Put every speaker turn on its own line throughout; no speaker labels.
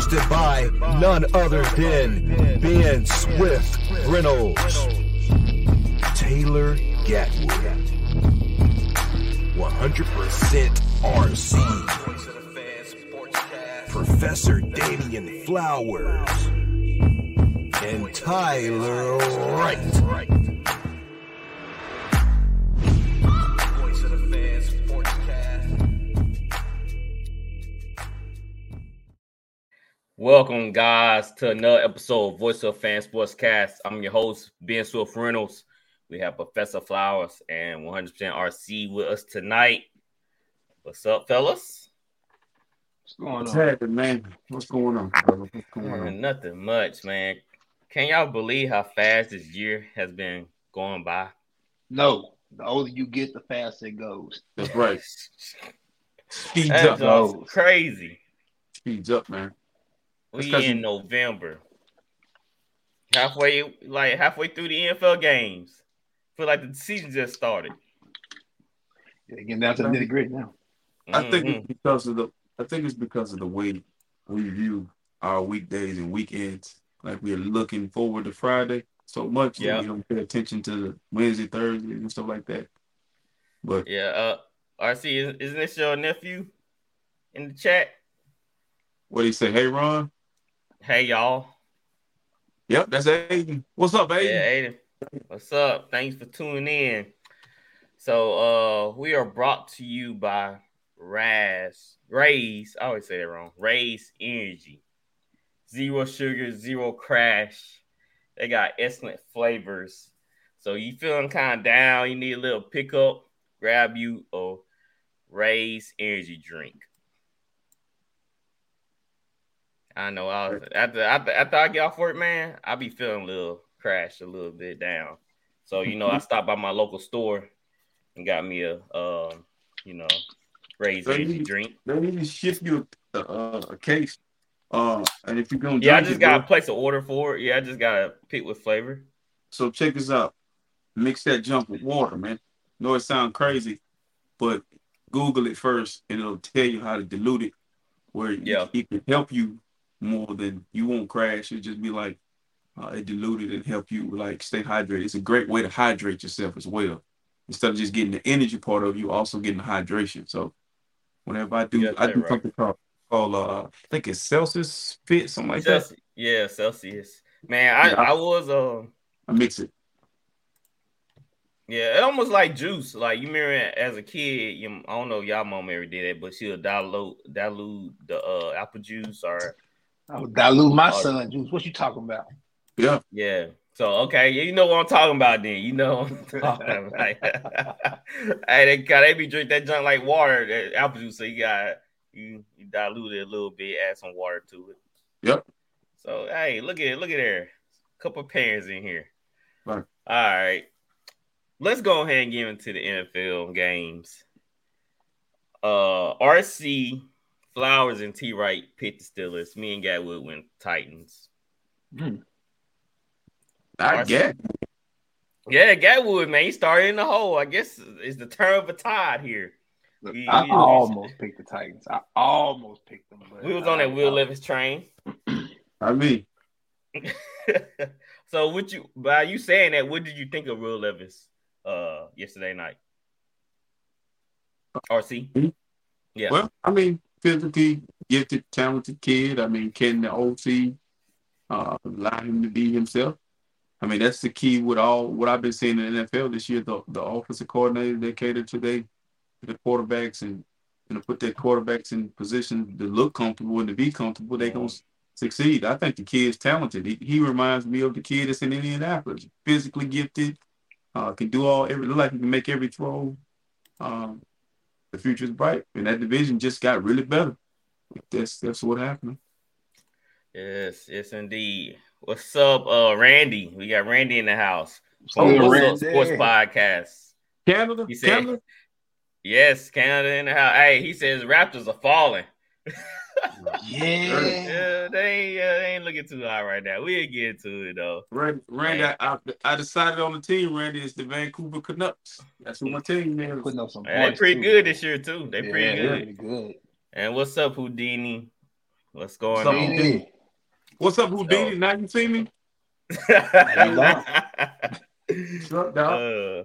Hosted by none other than Ben Swift Reynolds, Taylor Gatwood, 100% RC. Professor Damian Flowers, and Tyler Wright.
Welcome, guys, to another episode of Voice of Fan Sportscast. I'm your host, Ben Swift Reynolds. We have Professor Flowers and 100% RC with us tonight. What's up, fellas?
What's going
What's
on?
happening, man? What's going on, brother? What's going
Uh,
on?
nothing much, man. Can y'all believe how fast this year has been going by?
No, the older you get, the faster it goes.
That's right. Speeds
That's
up,
dog.
crazy.
speeds up, man. That's
We
'cause
in November. Halfway, like halfway through the NFL games. Feel like the season just started.
Yeah, getting down to the nitty gritty now.
I think it's because of the. I think it's because of the way we view our weekdays and weekends. Like we're looking forward to Friday so much
Yeah.
that we don't pay attention to Wednesday, Thursday, and stuff like that. But
Yeah, uh RC, isn't isn't this your nephew in the chat?
what do you say? Hey, Ron.
Hey y'all.
Yep, that's Aiden. What's up, Aiden?
Yeah, Aiden. What's up? Thanks for tuning in. So uh we are brought to you by Raz. Raze, I always say that wrong. Raze Energy. Zero sugar, zero crash. They got excellent flavors. So you feeling kind of down, you need a little pickup, grab you a Raze Energy drink. I know. I was, after, after after I get off work, man, I be feeling a little crashed, a little bit down. So you know, I stopped by my local store and got me a, um, you know, raised energy
you-
drink.
They need to ship you a, a, a case. Uh, and if you're gonna
Yeah, I just
it,
got to
bro,
place an order for it. Yeah, I just got to pick with flavor.
So check this out. Mix that junk with water, man. know it sounds crazy, but Google it first and it'll tell you how to dilute it where
Yeah.
it can help you more than you won't crash. It'll just be like uh, it diluted and help you like stay hydrated. It's a great way to hydrate yourself as well. Instead of just getting the energy part of you, also getting the hydration. So whenever I do I do
right.
something called, called uh I think it's Celsius fit, something like that.
Yeah, Celsius. Man, I,
Yeah.
I was uh
I mix it.
yeah, it almost like juice. Like you remember as a kid, you, I don't know if y'all mom ever did that, but she'll dilute dilute the uh apple juice or
I would dilute my
Oh.
son juice. What you talking about?
Yeah.
Yeah. So okay, you know what I'm talking about then. You know what I'm talking about. hey, they got they be drink that junk like water, that apple juice. So you got you, you dilute it a little bit, add some water to it.
Yep.
So hey, look at look at there. Couple parents in here.
Right.
All right. Let's go ahead and get into the NFL games. Uh RC Flowers and T Wright picked the Steelers. Me and Gatwood went Titans.
I
Arsenal.
get
Yeah, Gatwood, man, he started in the hole. I guess it's the turn of a tide here.
Look,
You-
I
you-
almost picked the Titans. I almost picked them. But
We was on that
I-
Will Levis train.
I mean
so, what you by you saying that, what did you think of Will Levis uh yesterday night? RC,
Mhm.
yeah,
Well, I mean, physically gifted, talented kid. I mean, can the OC uh, allow him to be himself? I mean, that's the key with all what I've been seeing in the NFL this year. The the offensive coordinator they cater to they the quarterbacks and you know put their quarterbacks in position to look comfortable and to be comfortable. They gonna succeed. I think the kid's talented. He, he reminds me of the kid that's in Indianapolis, physically gifted, uh, can do all every look like he can make every throw. Um, the future is bright, and that division just got really better. That's that's what happened.
Yes, yes, indeed. What's up, uh, Randy? We got Randy in the house.
Oh,
From What's Up
Randy.
Sports Podcast.
Canada,
He said-
Canada.
Yes, Canada in the house. Hey, he says Raptors are falling.
Yeah.
Yeah, they ain't, uh, they ain't looking too high right now. We'll get to it though.
Randy, Randy I, I, I decided on the team. Randy is the Vancouver Canucks. That's who my team is.
Putting up some
Hey, they
points,
pretty
too,
good
man.
this year too. They
Yeah,
pretty
they're
good.
pretty good.
And what's up, Houdini? What's going
What's up,
on?
Houdini? What's up, Houdini? Now you see me? Shut down.
Uh,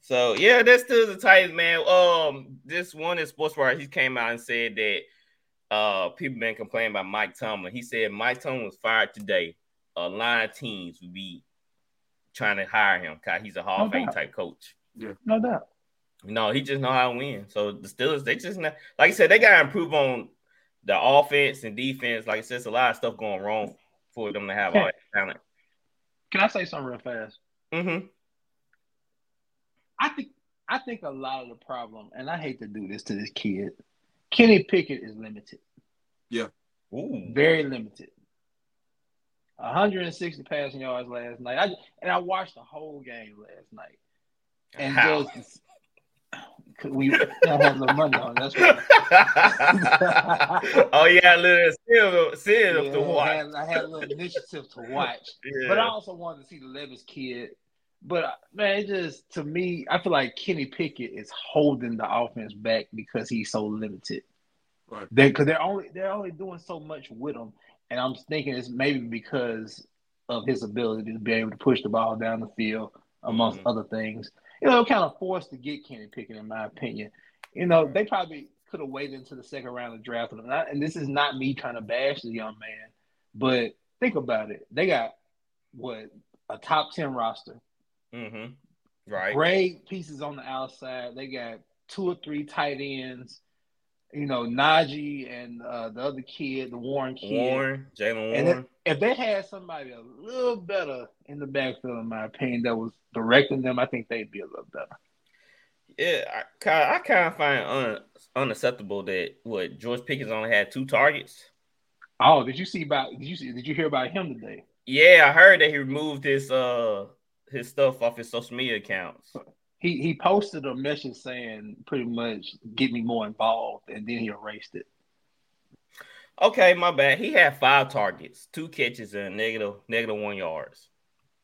so yeah, that's still the Titans, man. Um, this one is sports wire, he came out and said that uh people been complaining about Mike Tomlin. He said Mike Tomlin was fired today. A line of teams would be trying to hire him because he's a Hall of
No
Fame type coach.
Yeah, no doubt.
No, he just know how to win. So the Steelers, they just not, like I said, they gotta improve on the offense and defense. Like I said, it's a lot of stuff going wrong for them to have all that talent.
Can I say something real fast?
Mm-hmm.
I think I think a lot of the problem, and I hate to do this to this kid, Kenny Pickett is limited,
Ooh.
very limited. 160 passing yards last night. I and I watched the whole game last night. And
How?
just we don't have no money on. That's right.
oh yeah, a little still still
Yeah,
to
I,
watch.
had, I had a little initiative to watch,
Yeah.
but I also wanted to see the Levis kid. But man, it just to me, I feel like Kenny Pickett is holding the offense back because he's so limited.
Right.
They because they're only they're only doing so much with him, and I'm thinking it's maybe because of his ability to be able to push the ball down the field, amongst
Mhm.
other things. You know, kind of forced to get Kenny Pickett, in my opinion. You know, they probably could have waited until the second round of draft him. And, I- and this is not me trying to bash the young man, but think about it. They got what a top ten roster,
mm-hmm. Right.
great pieces on the outside. They got two or three tight ends. You know, Najee and uh, the other kid, the Warren kid.
Warren, Jalen
And
Warren.
If they had somebody a little better in the backfield, in my opinion, that was directing them, I think they'd be a little better.
Yeah, I kind I kind of find un, unacceptable that what George Pickens only had two targets.
Oh, did you see about? Did you see? Did you hear about him today?
Yeah, I heard that he removed his uh his stuff off his social media accounts.
He he posted a message saying pretty much get me more involved, and then he erased it.
Okay, my bad. He had five targets, two catches, and negative negative one yards.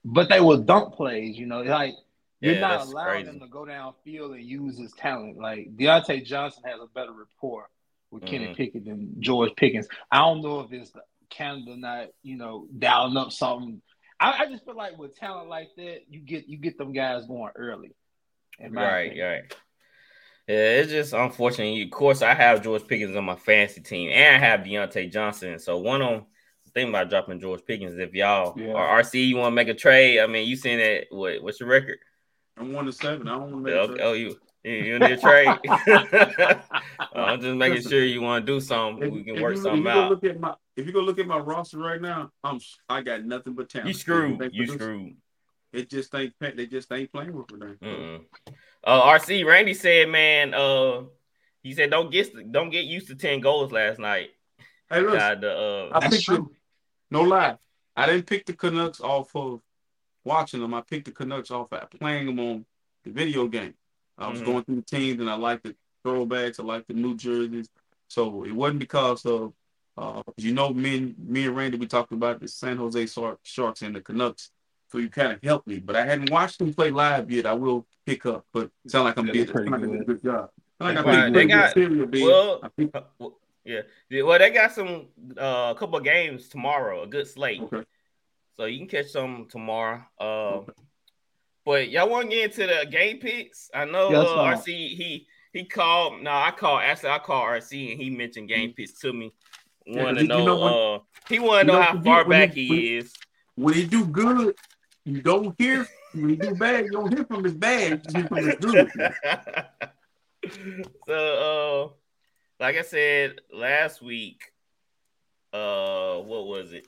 But they were dunk plays, you know, like you're
Yeah,
not allowing
crazy.
him to go downfield and use his talent. Like Diontae Johnson has a better rapport with Kenny
Mhm.
Pickett than George Pickens. I don't know if it's the Canada not, you know, dialing up something. I, I just feel like with talent like that, you get you get them guys going early.
Right,
opinion.
right. Yeah, it's just unfortunate. Of course, I have George Pickens on my fantasy team, and I have Diontae Johnson. So one on thing about dropping George Pickens. If y'all
Yeah.
or RC, you want to make a trade? I mean, you seen it? What? What's your record?
I'm one to seven. I don't want to make
Yeah,
a
okay.
trade.
Oh, you you, you need a trade? I'm just making
Listen.
sure you want to do something.
If-
we can work
you,
something
you
out.
Look at my, if you go look at my roster right now, I'm I got nothing but talent.
You screwed. You screwed.
It just ain't they just ain't playing with me.
Mm-mm. Uh, RC Randy said, man, uh, he said don't get don't get used to ten goals last night.
Hey, look,
God, uh,
I picked
true.
The, no lie, I didn't pick the Canucks off of watching them. I picked the Canucks off of playing them on the video game. I was
Mhm.
going through the teams and I liked the throwbacks. I liked the new jerseys. So it wasn't because of, uh, you know, me and, me and Randy, we talked about the San Jose Sharks and the Canucks. So you kind of helped me, but I hadn't watched them play live yet. I will pick up, but it sound like I'm
Yeah,
did.
they're pretty
like a
good.
good job. Like I
Well, they got-
good
well,
I picked-
uh, well, yeah, Yeah, well, they got some uh, a couple of games tomorrow, a good slate,
okay.
so you can catch some tomorrow. Uh, but y'all want to get into the game picks? I know
Yeah,
uh. RC he he called. No, I called. Actually, I called RC and he mentioned game picks to me.
Yeah,
Want to
you- you
know?
know when-
uh, he want to know
know,
how far
when
back
you-
he is.
When he do good, you don't hear. When he do bad, you don't hear from his bad. You hear from his good.
so uh like I said last week, uh what was it?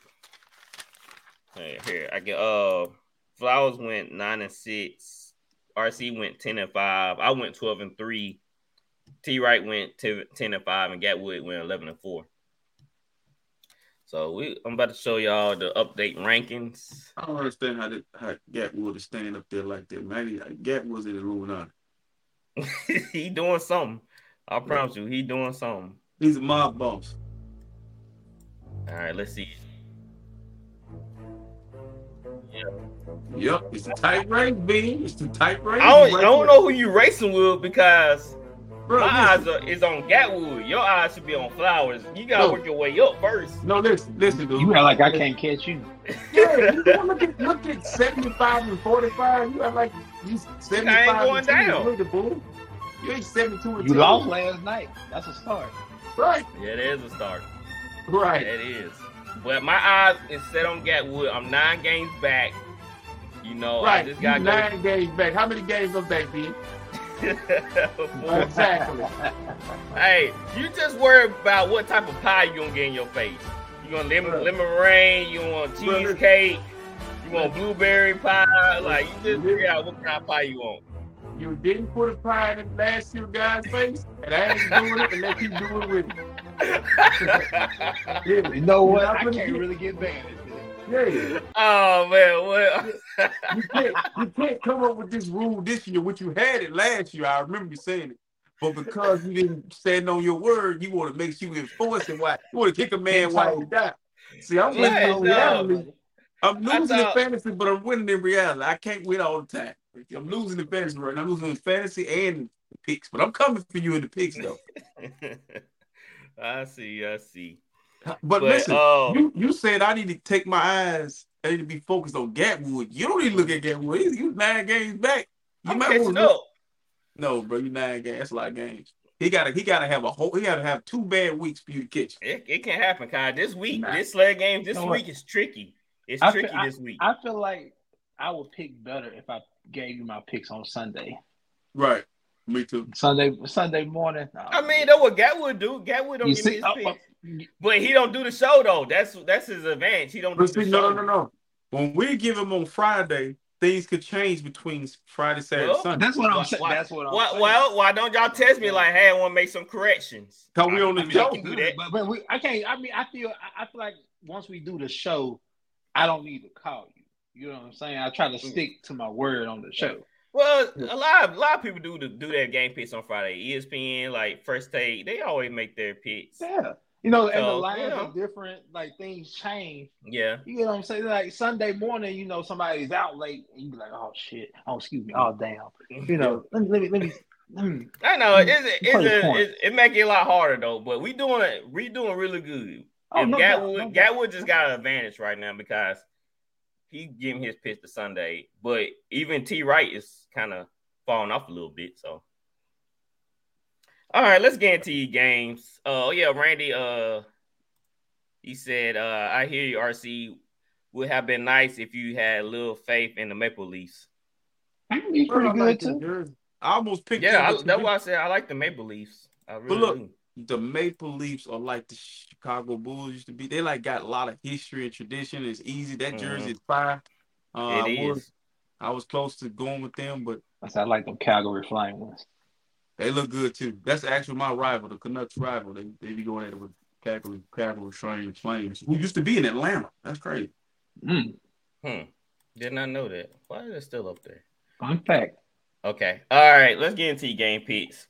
Here, here I get uh Flowers went nine and six, RC went ten and five, I went twelve and three, T Wright went 10, 10 and 5, and Gatwood went 11 and 4. So we, I'm about to show y'all the update rankings.
I don't understand how that how Gatwood is standing up there like that, man. Uh, Gatwood's in the Illuminati.
he doing something. I promise you, he doing something.
He's a mob boss.
All right, let's see.
Yep, it's a tight race, B. It's a tight race.
I don't, I don't know who you racing with because
Bro,
my eyes are, is on Gatwood. Your eyes should be on Flowers. You gotta
No.
work your way up first.
No, listen, listen, dude.
You act like I can't catch you.
Yeah, you look at look at 75 and 45. You act like you 75
going
and 2
down.
Look at bull. You ain't 72 and
You
2.
lost last night. That's a start.
Right,
Yeah, that is a start.
right.
It is. But my eyes is set on Gatwood. I'm nine games back. You know, I
Right.
just
You
got
nine games back. How many games up back, B? Exactly.
hey, you just worry about what type of pie you gonna get in your face. You want lemon,
Right.
lemon meringue? You want
Right.
cheesecake? You want blueberry pie? Like you just figure out what kind of pie you want.
You didn't put a pie in the last two guys' face, and I ain't doing it unless you do it with me. Yeah.
You know what?
You're not
I
gonna
can't really get banned.
Yeah.
oh man, well,
You can't, you can't come up with this rule this year, which you had it last year. I remember you saying it. But because you didn't stand on your word, you want to make sure you enforce it. Why you want to kick a man while he die? See, I'm winning
Yeah,
in
no.
reality. I'm losing in fantasy, but I'm winning in reality. I can't win all the time. I'm losing in fantasy right now. I'm losing in fantasy and the picks, but I'm coming for you in the picks though.
I see, I see.
But,
But,
listen,
uh,
you you said I need to take my eyes. I need to be focused on Gatwood. You don't need to look at Gatwood. He's, he's nine games back. You
I'm
might
catching
wanna
up.
No, bro, you nine games. That's a lot of games. He gotta he gotta have a whole he gotta have two bad weeks for you to catch.
It, it can happen, Kai. This week,
Nah.
this leg game, this
You know
week is tricky. It's
I feel-
tricky this week.
I feel like I would pick better if I gave you my picks on Sunday.
Right. Me too.
Sunday Sunday morning. no.
I mean, that's what Gatwood do. Gatwood don't
you
give me his
uh,
picks. But he don't do the show though. That's that's his advantage. He don't do
But
the
see,
show.
no, no, no, no. When we give him on Friday, things could change between Friday, Saturday,
Well,
Sunday.
that's what I'm
Why-
saying.
why-
That's what I'm
Why,
saying.
well, why don't y'all test me like, hey, I want to make some corrections?
Cause we on the
I mean,
show.
Can do that.
But, but we, I can't. I mean, I feel. I, I feel like once we do the show, I don't need to call you. You know what I'm saying? I try to stick to my word on the show.
Well, a lot of a lot of people do the, do their game picks on Friday. ESPN, like First Take, they always make their picks.
Yeah. You know, and the
So,
lines
you know.
are different. Like things change.
Yeah.
You know what I'm saying? Like Sunday morning, you know, somebody's out late, and you be like, "Oh shit! Oh, excuse me! Oh, damn!" You know, let me let me let me. Let me
I know it's it's, a, it's it make it a lot harder though, but we doing it. We doing really good.
Oh,
if
no
Gatwood,
no.
Gatwood just got an advantage right now because he giving his pitch to Sunday, but even T Wright is kind of falling off a little bit. So, all right, let's get into your games. Uh, oh yeah, Randy. Uh, he said, uh, "I hear you, RC. Would have been nice if you had a little faith in the Maple Leafs."
He's pretty
I
good
like
too.
I almost picked
Yeah, I, that's why I said I like the Maple Leafs. I really
look,
do.
the Maple Leafs are like the Chicago Bulls used to be. They like got a lot of history and tradition. It's easy. That jersey is fire. Uh,
Mm-hmm. It
I was. I was close to going with them, but
I said I like them Calgary Flying ones.
They look good too. That's actually my rival, the Canucks rival. They they be going at it with Calgary, Calgary Flames, Flames, who used to be in Atlanta. That's crazy.
Mm,
Hmm. Did not know that. Why is it still up there?
fun fact.
Okay. All right. Let's get into your game picks.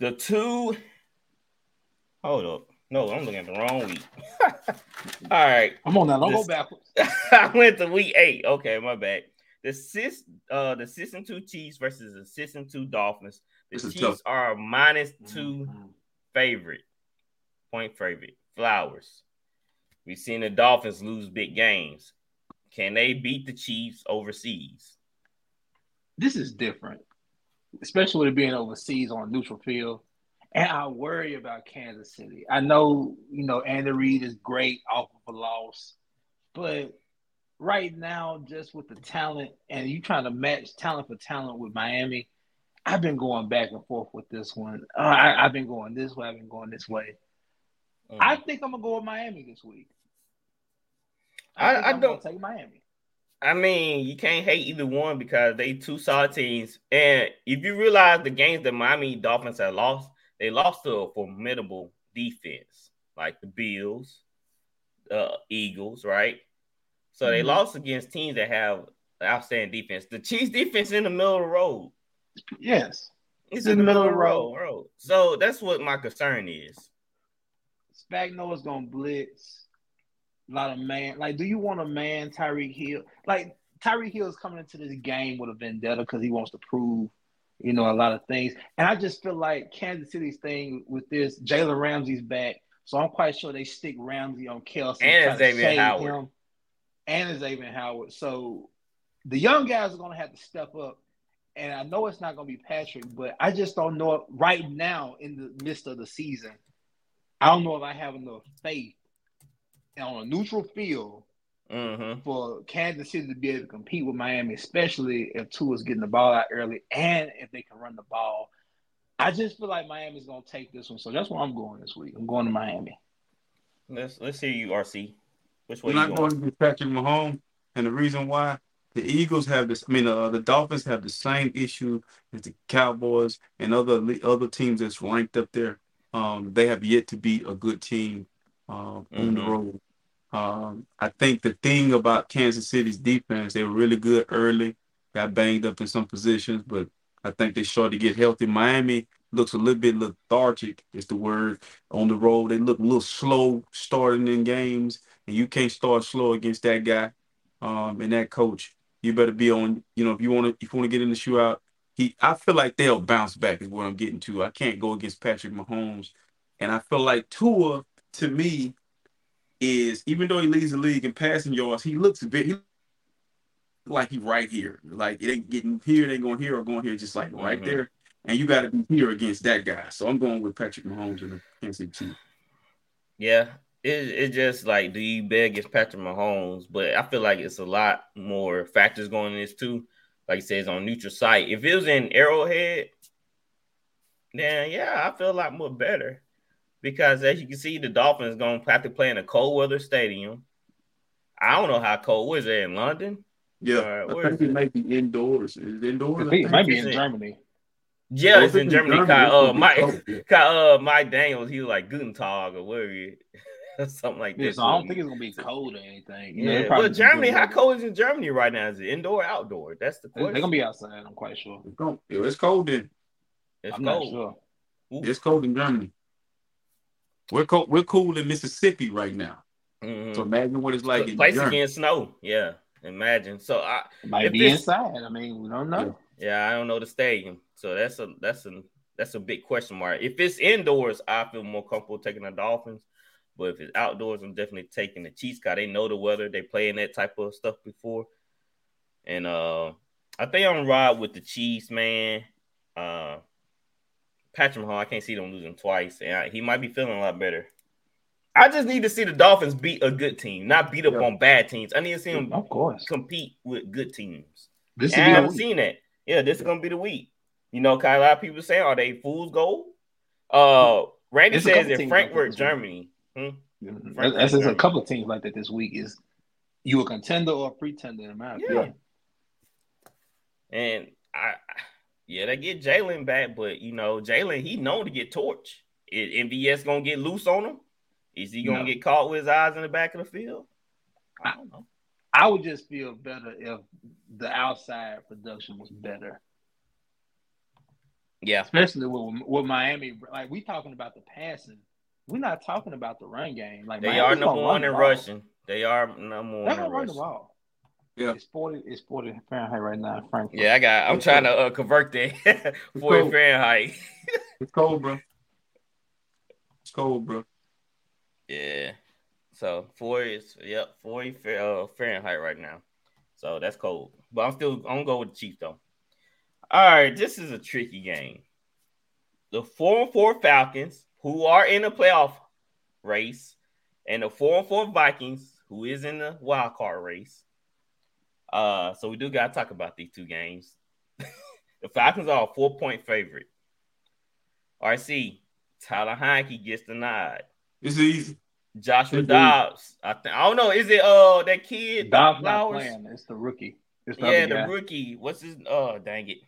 The two. Hold up. No, I'm looking at the wrong week. All right.
I'm on that. don't
This-
go backwards.
I went to week eight. Okay, my bad. The six, uh, the six and two Chiefs versus the six and two Dolphins. The
This is
Chiefs
tough.
are a minus two
Mhm.
favorite, point favorite. Flowers. We've seen the Dolphins lose big games. Can they beat the Chiefs overseas?
This is different, especially with it being overseas on a neutral field. And I worry about Kansas City. I know, you know, Andy Reid is great off of a loss, but right now, just with the talent and you trying to match talent for talent with Miami, I've been going back and forth with this one. Uh, I, I've been going this way. I've been going this way.
Mm.
I think I'm gonna go with Miami this week.
I-
think
I
I'm
don't-
take Miami.
I mean, you can't hate either one because they two solid teams. And if you realize the games that Miami Dolphins have lost, they lost to a formidable defense, like the Bills, the Eagles, right? So they
Mhm.
lost against teams that have outstanding defense. The Chiefs defense in the middle of the road.
Yes.
It's in the middle of the road, road. So that's what my concern is.
Spagnuolo's gonna blitz. A lot of man. Like, do you want a man Tyreek Hill? Like Tyreek Hill is coming into this game with a vendetta because he wants to prove, you know, a lot of things. And I just feel like Kansas City's thing with this, Jalen Ramsey's back, so I'm quite sure they stick Ramsey on Kelce
And Xavier Howard.
him, and Xavier Howard. So the young guys are gonna have to step up. And I know it's not gonna be Patrick, but I just don't know right now in the midst of the season. I don't know if I have enough faith on a neutral field
Mm-hmm.
for Kansas City to be able to compete with Miami, especially if Tua's getting the ball out early and if they can run the ball. I just feel like Miami's gonna take this one, so that's where I'm going this week. I'm going to Miami.
Let's let's hear you, RC. Which way
We're
you
not
going?
going to get Patrick Mahomes, and the reason why the Eagles have this, I mean, uh, the Dolphins have the same issue as the Cowboys and other other teams that's ranked up there. Um, they have yet to beat a good team um, on the
Mhm.
road. Um, I think the thing about Kansas City's defense, they were really good early, got banged up in some positions, but I think they started to get healthy. Miami looks a little bit lethargic, is the word, on the road. They look a little slow starting in games, and you can't start slow against that guy um, and that coach. You better be on, you know, if you want to if you want to get in the shootout, he I feel like they'll bounce back is what I'm getting to. I can't go against Patrick Mahomes. And I feel like Tua, to me, is even though he leads the league in passing yards, he looks a bit he like he right here. Like it ain't getting here, it ain't going here or going here, just like right
Mhm.
there. And you got to be here against that guy. So I'm going with Patrick Mahomes and the Kansas City Chiefs.
Yeah, it it's just like do you bet against Patrick Mahomes? But I feel like it's a lot more factors going in this too. Like it says on neutral site. If it was in Arrowhead, then yeah, I feel a lot more better. Because as you can see, the Dolphins gonna have to play in a cold weather stadium. I don't know how cold was it in London.
Yeah,
All right,
I think
is
it may be indoors. Is it indoors?
It might be in Germany.
Yeah, it's in Germany. Kyle,
it's
uh,
gonna
Mike. Kyle, uh, Mike Daniels, he was like Guten Tag or whatever, he- something like
Yeah,
this.
so I don't think it's gonna be cold or anything. You
Yeah,
it'll
well, Germany, how cold is in Germany right now? Is it indoor, or outdoor? That's the question.
They're gonna be outside. I'm quite sure.
It's, cold. Yeah, it's cold in
it's
I'm
cold.
not sure.
it's cold in Germany. We're cold. We're cool in Mississippi right now.
Mhm.
So imagine what it's like in
Places
Germany.
getting snow. Yeah, imagine. So I,
It might be inside. I mean, we don't know.
yeah, I don't know the stadium. So that's a that's a that's a big question mark. If it's indoors, I feel more comfortable taking the Dolphins. But if it's outdoors, I'm definitely taking the Chiefs. Cause they know the weather. They play in that type of stuff before. And uh I think I'm ride with the Chiefs, man. Uh Patrick Mahomes, I can't see them losing twice, and I, he might be feeling a lot better. I just need to see the Dolphins beat a good team, not beat up
Yeah.
on bad teams. I need to see them
Of course.
compete with good teams.
This
And I haven't
the
seen that. Yeah, this is gonna be the week. You know, Kyle, a lot of people saying, are they fool's gold? Uh Randy
It's
says in Frankfurt. Germany. Hmm?
week.
Frank
That's just a couple of teams like that this week. Is you a contender or a pretender in my
Yeah.
opinion?
And I yeah, they get Jalen back, but you know, Jalen, he known to get torched. Is MVS gonna get loose on him? Is he gonna
No.
get caught with his eyes in the back of the field? I don't know.
I would just feel better if the outside production was better,
Yeah.
especially with, with Miami. Like we talking about the passing, we're not talking about the run game. Like
They
Miami's
are
gonna
number one in
ball.
rushing. They are number
They're
one
gonna run the ball.
Yeah.
It's forty. It's forty Fahrenheit right now in Frankfurt.
Yeah, I got. I'm trying to uh, convert that for
cool.
Fahrenheit.
It's cold, bro. It's cold, bro.
Yeah. So forty is yep, forty uh, Fahrenheit right now. So that's cold. But I'm still I'm gonna go with the Chiefs though. All right, this is a tricky game. The four and four Falcons, who are in the playoff race, and the four and four Vikings, who is in the wild card race. Uh, so we do gotta talk about these two games. the Falcons are a four point favorite. RC, Tyler Heinicke gets the nod.
It's easy.
Joshua
Mhm.
Dobbs. I think I don't know. Is it uh that kid
Dobbs not
Flowers?
playing. It's the rookie. It's the
Yeah, the
guy.
rookie. What's his? Oh, dang it!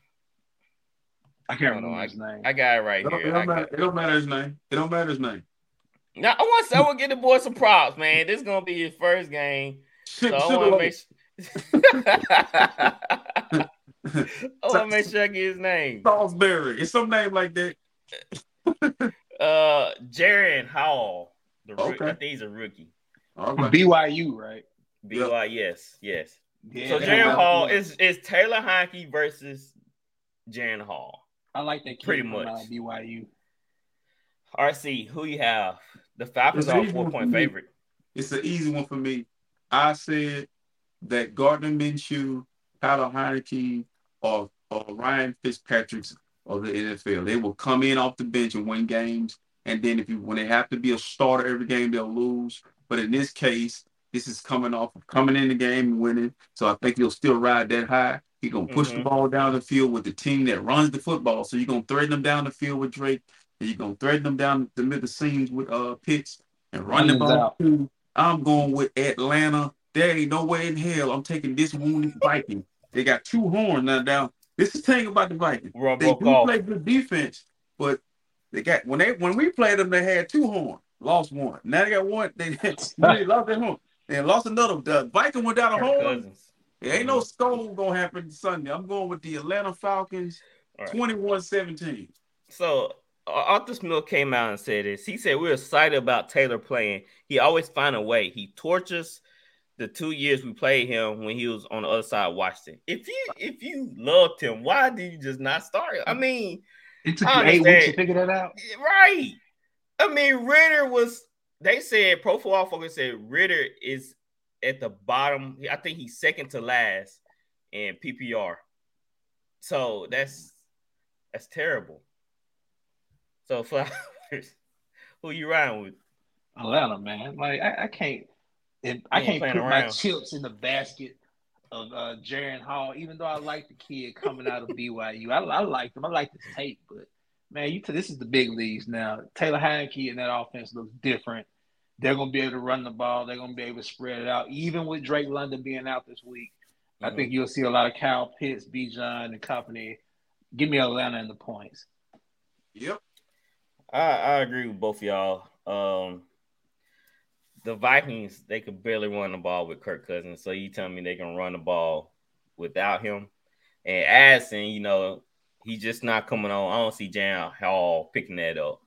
I can't
Hold on,
remember his name.
I got it right
It don't, it
here.
don't matter,
got-
it don't matter his name. It don't matter his name.
Now I want I want to give the boy some props, man. This is gonna be his first game,
Shit,
so I
shit
want to make. Sure... I want to make sure I get his name.
Salisbury. It's some name like that.
Uh, Jaren Hall. The roo-
Okay.
I think he's a rookie.
All
From
right.
BYU, right?
BY, yes, yes.
Yeah,
so
they Jaren
Hall is is Taylor Heinicke versus Jaren Hall.
I like that kid
pretty
from,
much.
uh, BYU.
RC, who you have? The Falcons are a four point favorite.
It's an easy one for me. I said that Gardner Minshew, Tyler Heinicke, or, or Ryan Fitzpatrick's of the NFL. They will come in off the bench and win games. And then if you when they have to be a starter every game, they'll lose. But in this case, this is coming off of coming in the game and winning. So I think he'll still ride that high. He's gonna push the
Mhm.
ball down the field with the team that runs the football. So you're gonna thread them down the field with Drake, and you're gonna thread them down the middle seams with uh Pitts and run the
Onions
ball too. I'm going with Atlanta. There ain't no way in hell I'm taking this wounded Viking. They got two horns now. Down. This is the thing about the Vikings.
Rob
They do
off.
play good defense, but they got when they when we played them, they had two horns, lost one. Now they got one. They, they lost their horn. They lost another. The Viking went down a horn.
Cousins.
There ain't no skull gonna happen Sunday. I'm going with the Atlanta Falcons,
All right.
21-17.
So uh, Arthur Smith came out and said this. He said we're excited about Taylor playing. He always find a way. He tortures the two years we played him when he was on the other side of Washington. If you if you loved him, why did you just not start him? I mean,
It took you eight weeks to figure that out.
right. I mean, Ridder was they said Pro Football Focus said Ridder is at the bottom. I think he's second to last in PPR. So that's that's terrible. So Flowers, who you riding with?
Atlanta, man. Like I, I can't, if I can't put my chips in the basket of uh, Jaren Hall. Even though I like the kid coming out of BYU, I, I like him. I like his tape, but man, you this is the big leagues now. Taylor Heinicke and that offense looks different. They're gonna be able to run the ball. They're gonna be able to spread it out. Even with Drake London being out this week, I
Mhm.
think you'll see a lot of Kyle Pitts, Bijan, and company. Give me Atlanta in the points.
Yep.
I, I agree with both of y'all. Um, the Vikings they could barely run the ball with Kirk Cousins, so you tell me they can run the ball without him. And Addison, you know, he's just not coming on. I don't see Jan Hall picking that up.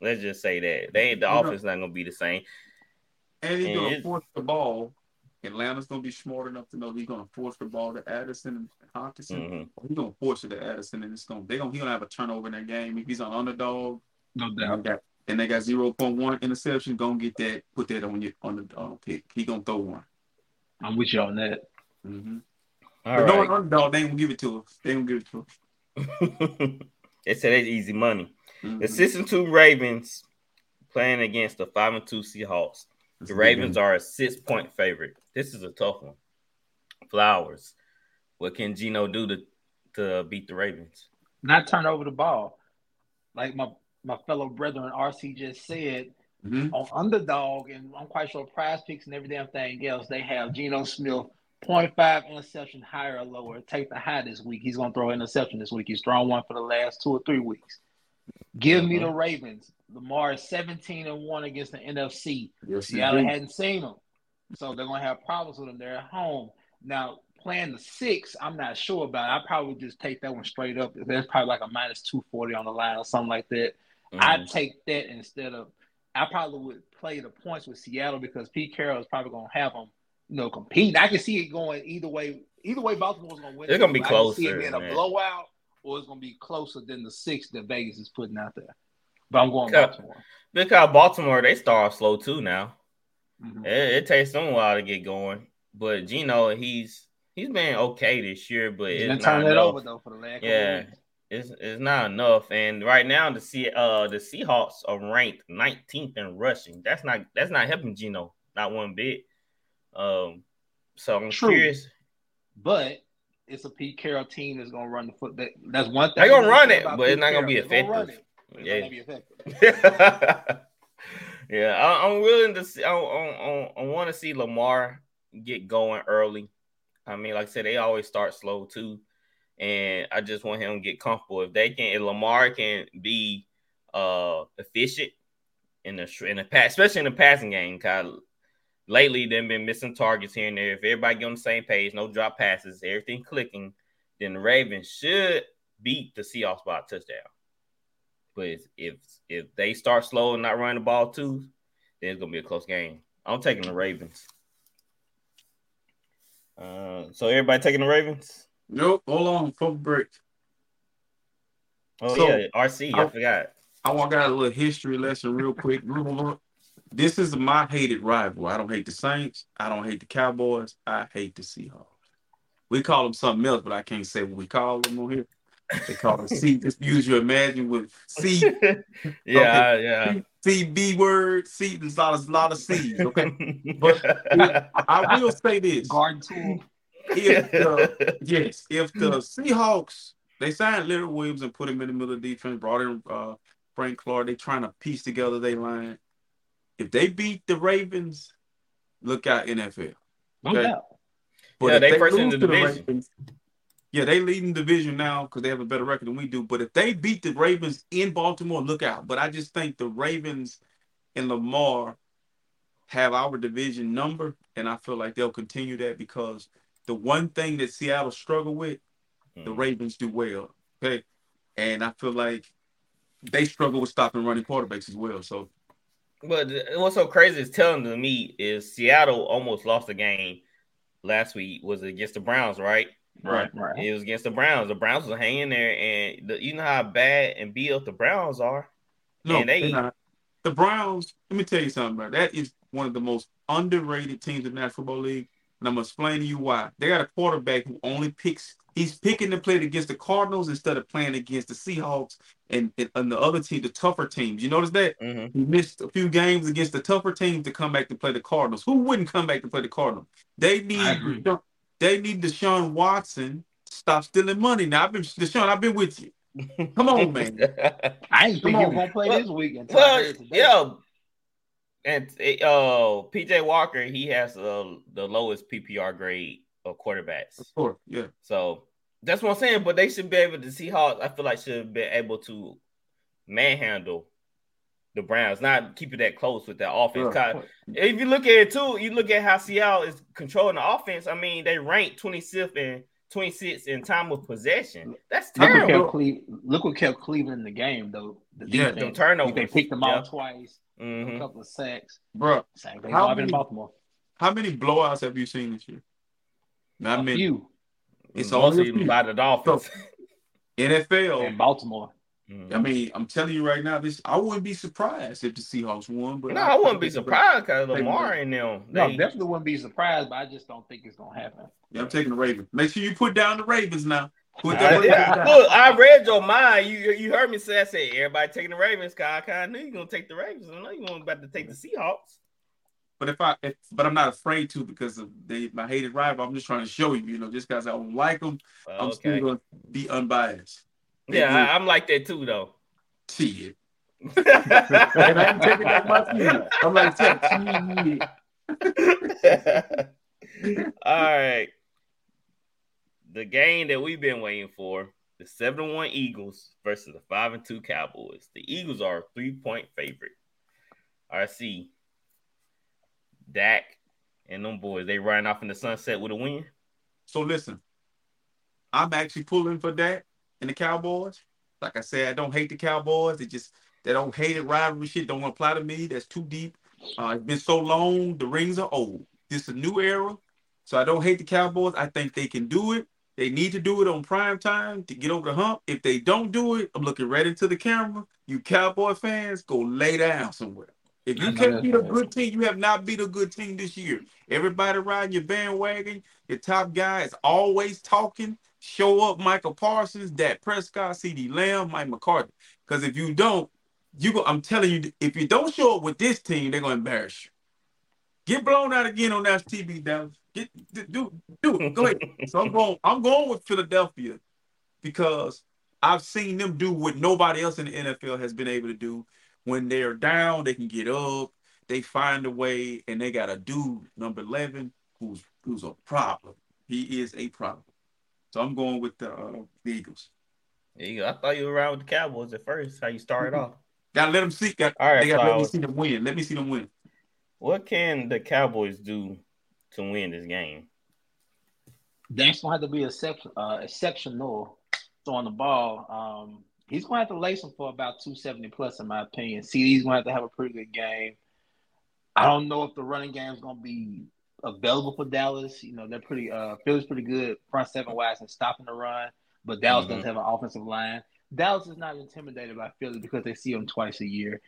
Let's just say that they the
Yeah.
offense not gonna be the same.
And he's
And
gonna force the ball. Atlanta's gonna be smart enough to know he's gonna force the ball to Addison and Hockenson.
Mhm.
He's gonna force it to Addison, and it's gonna they gonna he gonna have a turnover in that game. If he's an underdog,
No doubt.
they got, and they got zero point one interception, gonna get that. Put that on your on the uh, pick. He gonna throw one.
I'm with you on that.
Mm-hmm.
All
but no
right.
underdog, they ain't gonna give it to us. They ain't gonna give it to us.
they said it's easy money.
Mhm.
The six and two Ravens playing against the five and two Seahawks. The Ravens are a six point favorite. This is a tough one. Flowers. What can Geno do to, to beat the Ravens?
Not turn over the ball. Like my my fellow brethren RC just said,
Mhm.
on underdog, and I'm quite sure prize picks and every damn thing else, they have Geno Smith 0.5 interception higher or lower. Take the high this week. He's gonna throw an interception this week. He's thrown one for the last two or three weeks. Give me
Mhm.
the Ravens. Lamar is 17 and 1 against the NFC.
Yes,
Seattle hadn't seen them. So they're gonna have problems with them. They're at home. Now playing the six, I'm not sure about. I probably just take that one straight up. There's probably like a minus two forty on the line or something like that.
Mhm.
I'd take that instead of. I probably would play the points with Seattle because Pete Carroll is probably gonna have them, you know, compete. I can see it going either way. Either way, Baltimore's gonna win.
They're gonna be
I can see it being a blowout, or it's gonna be closer than the six that Vegas is putting out there. But I'm going
Cut.
Baltimore.
because Baltimore they start off slow too now.
Mhm.
It, it takes them a while to get going. But Geno, he's he's been okay this year, but
He's
it's not enough.
over though for the last
Yeah. It's, it's not enough, and right now the C, uh the Seahawks are ranked 19th in rushing. That's not that's not helping Geno, not one bit. Um, so I'm
True.
curious.
But it's a Pete Carroll team that's gonna run the foot. That, that's one thing.
They're gonna run it, but it's not gonna be
Carroll. They're gonna run
effective. Yeah.
not gonna be effective.
yeah, I, am willing to see. I, I, I want to see Lamar get going early. I mean, like I said, they always start slow too, and I just want him to get comfortable. If they can, if Lamar can be uh efficient in the in the pass, especially in the passing game, Kyle. Lately, they've been missing targets here and there. If everybody get on the same page, no drop passes, everything clicking, then the Ravens should beat the Seahawks by a touchdown. But if if they start slow and not running the ball too, then it's gonna be a close game. I'm taking the Ravens. Uh, so everybody taking the Ravens?
Nope. Hold on, for break.
Oh so, yeah, RC. I, I forgot.
I want got a little history lesson real quick. This is my hated rival. I don't hate the Saints. I don't hate the Cowboys. I hate the Seahawks. We call them something else, but I can't say what we call them on here. They call them C. Just use your imagine with C.
yeah, okay. yeah.
C B word. C. There's a lot of, a lot of C's. Okay, but I will say this:
guard tool.
If the, yes, if the Seahawks they signed Leonard Williams and put him in the middle of the defense, brought in uh, Frank Clark. They trying to piece together their line. If they beat the Ravens, look out NFL.
Okay. No
But yeah, they, they first in the division. The Ravens,
yeah, they leading division now because they have a better record than we do. But if they beat the Ravens in Baltimore, look out. But I just think the Ravens and Lamar have our division number, and I feel like they'll continue that because the one thing that Seattle struggle with, mm. the. Ravens do well. Okay, and I feel like they struggle with stopping running quarterbacks as well. So,
but what's so crazy is telling to me is Seattle almost lost the game last week was against the Browns, right?
Right, right.
It was against the Browns. The Browns were hanging there, and the, you know how bad and beat up the Browns are.
No, and they not. The Browns. Let me tell you something, bro. That is one of the most underrated teams in the National Football League, and I'm gonna explain to you why. They got a quarterback who only picks. He's picking to play against the Cardinals instead of playing against the Seahawks and, and, and the other team, the tougher teams. You notice that
mm-hmm.
he missed a few games against the tougher teams to come back to play the Cardinals. Who wouldn't come back to play the Cardinals? They need they need Deshaun Watson stop stealing money. Now I've been Deshaun, I've been with you. Come on, man.
I ain't think you gonna play well, this weekend.
Well, yeah. And uh, PJ Walker, he has uh, the lowest PPR grade of quarterbacks.
Of course, yeah.
So that's what I'm saying. But they should be able to see how I feel like should be able to manhandle the Browns, not keep it that close with that offense. Sure. If you look at it too, you look at how Seattle is controlling the offense. I mean, they ranked 26th and 26 in time of possession. That's terrible.
Look what kept, Cle- look what kept Cleveland in the game, though. The
yeah, the turnovers.
They picked them
yeah.
off twice.
Mm-hmm.
A couple of sacks.
Bro,
same thing how many, in Baltimore.
How many blowouts have you seen this year?
Not a many. Few.
It's mostly by the Dolphins. So,
NFL
and Baltimore.
Mm-hmm. I mean, I'm telling you right now, this I wouldn't be surprised if the Seahawks won. But
no, I, I wouldn't be surprised because Lamar and them.
They... No, definitely wouldn't be surprised, but I just don't think it's gonna happen.
Yeah, I'm taking the Ravens. Make sure you put down the Ravens now. Put
I, yeah. Look, I read your mind. You you heard me say I said everybody taking the Ravens. Cause I kind of knew you are gonna take the Ravens. I know you weren't about to take the Seahawks.
But if I, if, but I'm not afraid to because of they my hated rival. I'm just trying to show you, you know, just because I don't like them, I'm still gonna be unbiased.
yeah, I, I'm like that too, though.
Shit. and I ain't taking that much either. I'm like,
shit. All right. The game that we've been waiting for, the 7 1 Eagles versus the 5 and 2 Cowboys. The Eagles are a three point favorite. RC, Dak, and them boys, they riding off in the sunset with a win.
So listen, I'm actually pulling for Dak and the Cowboys. Like I said, I don't hate the Cowboys. They just they don't hate it. Rivalry shit don't want to apply to me. That's too deep. Uh, it's been so long. The rings are old. This is a new era. So I don't hate the Cowboys. I think they can do it. They need to do it on prime time to get over the hump. If they don't do it, I'm looking right into the camera. You Cowboy fans, go lay down somewhere. If you can't beat a good team, you have not beat a good team this year. Everybody riding your bandwagon, your top guy is always talking show up Michael Parsons, Dak Prescott, CeeDee Lamb, Mike McCarthy. Because if you don't, you go, I'm telling you, if you don't show up with this team, they're gonna embarrass you. Get blown out again on that TV, Dallas. Get do do go ahead. so I'm going, I'm going with Philadelphia because I've seen them do what nobody else in the NFL has been able to do. When they're down, they can get up. they find a way, and they got a dude number eleven who's who's a problem. He is a problem. So I'm going with the, uh, the Eagles.
There you go. I thought you were around with the Cowboys at first. How you started off?
Gotta let them see. Got,
All right,
they gotta let me see them win. Let me see them win.
What can the Cowboys do to win this game?
Dax gonna have to be exception, uh, exceptional throwing the ball. Um, he's gonna have to lace him for about two seventy plus, in my opinion. CeeDee's gonna have to have a pretty good game. I don't know if the running game is gonna be available for Dallas. You know, they're pretty. Uh, Philly's pretty good front seven wise and stopping the run, but Dallas
Mhm.
does have an offensive line. Dallas is not intimidated by Philly because they see them twice a year.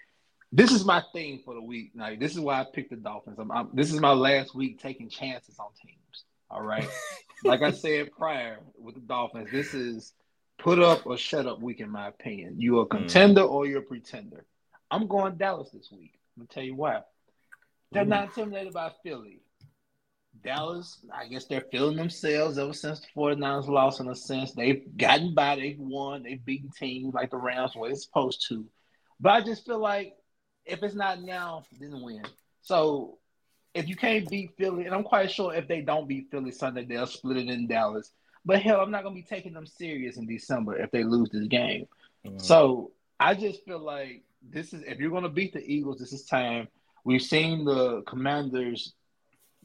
This is my thing for the week. Like this is why I picked the Dolphins. I'm, I'm, this is my last week taking chances on teams. All right. like I said prior with the Dolphins, this is put up or shut up week, in my opinion. You're a hmm. contender or you're a pretender. I'm going Dallas this week. I'm gonna tell you why. They're hmm. not intimidated by Philly. Dallas, I guess they're feeling themselves ever since the 49ers lost in a sense. They've gotten by, they've won, they've beaten teams like the Rams where it's supposed to. But I just feel like if it's not now, then win. So if you can't beat Philly, and I'm quite sure if they don't beat Philly Sunday, they'll split it in Dallas. But hell, I'm not gonna be taking them serious in December if they lose this game.
Mhm.
So I just feel like this is if you're gonna beat the Eagles, this is time. We've seen the Commanders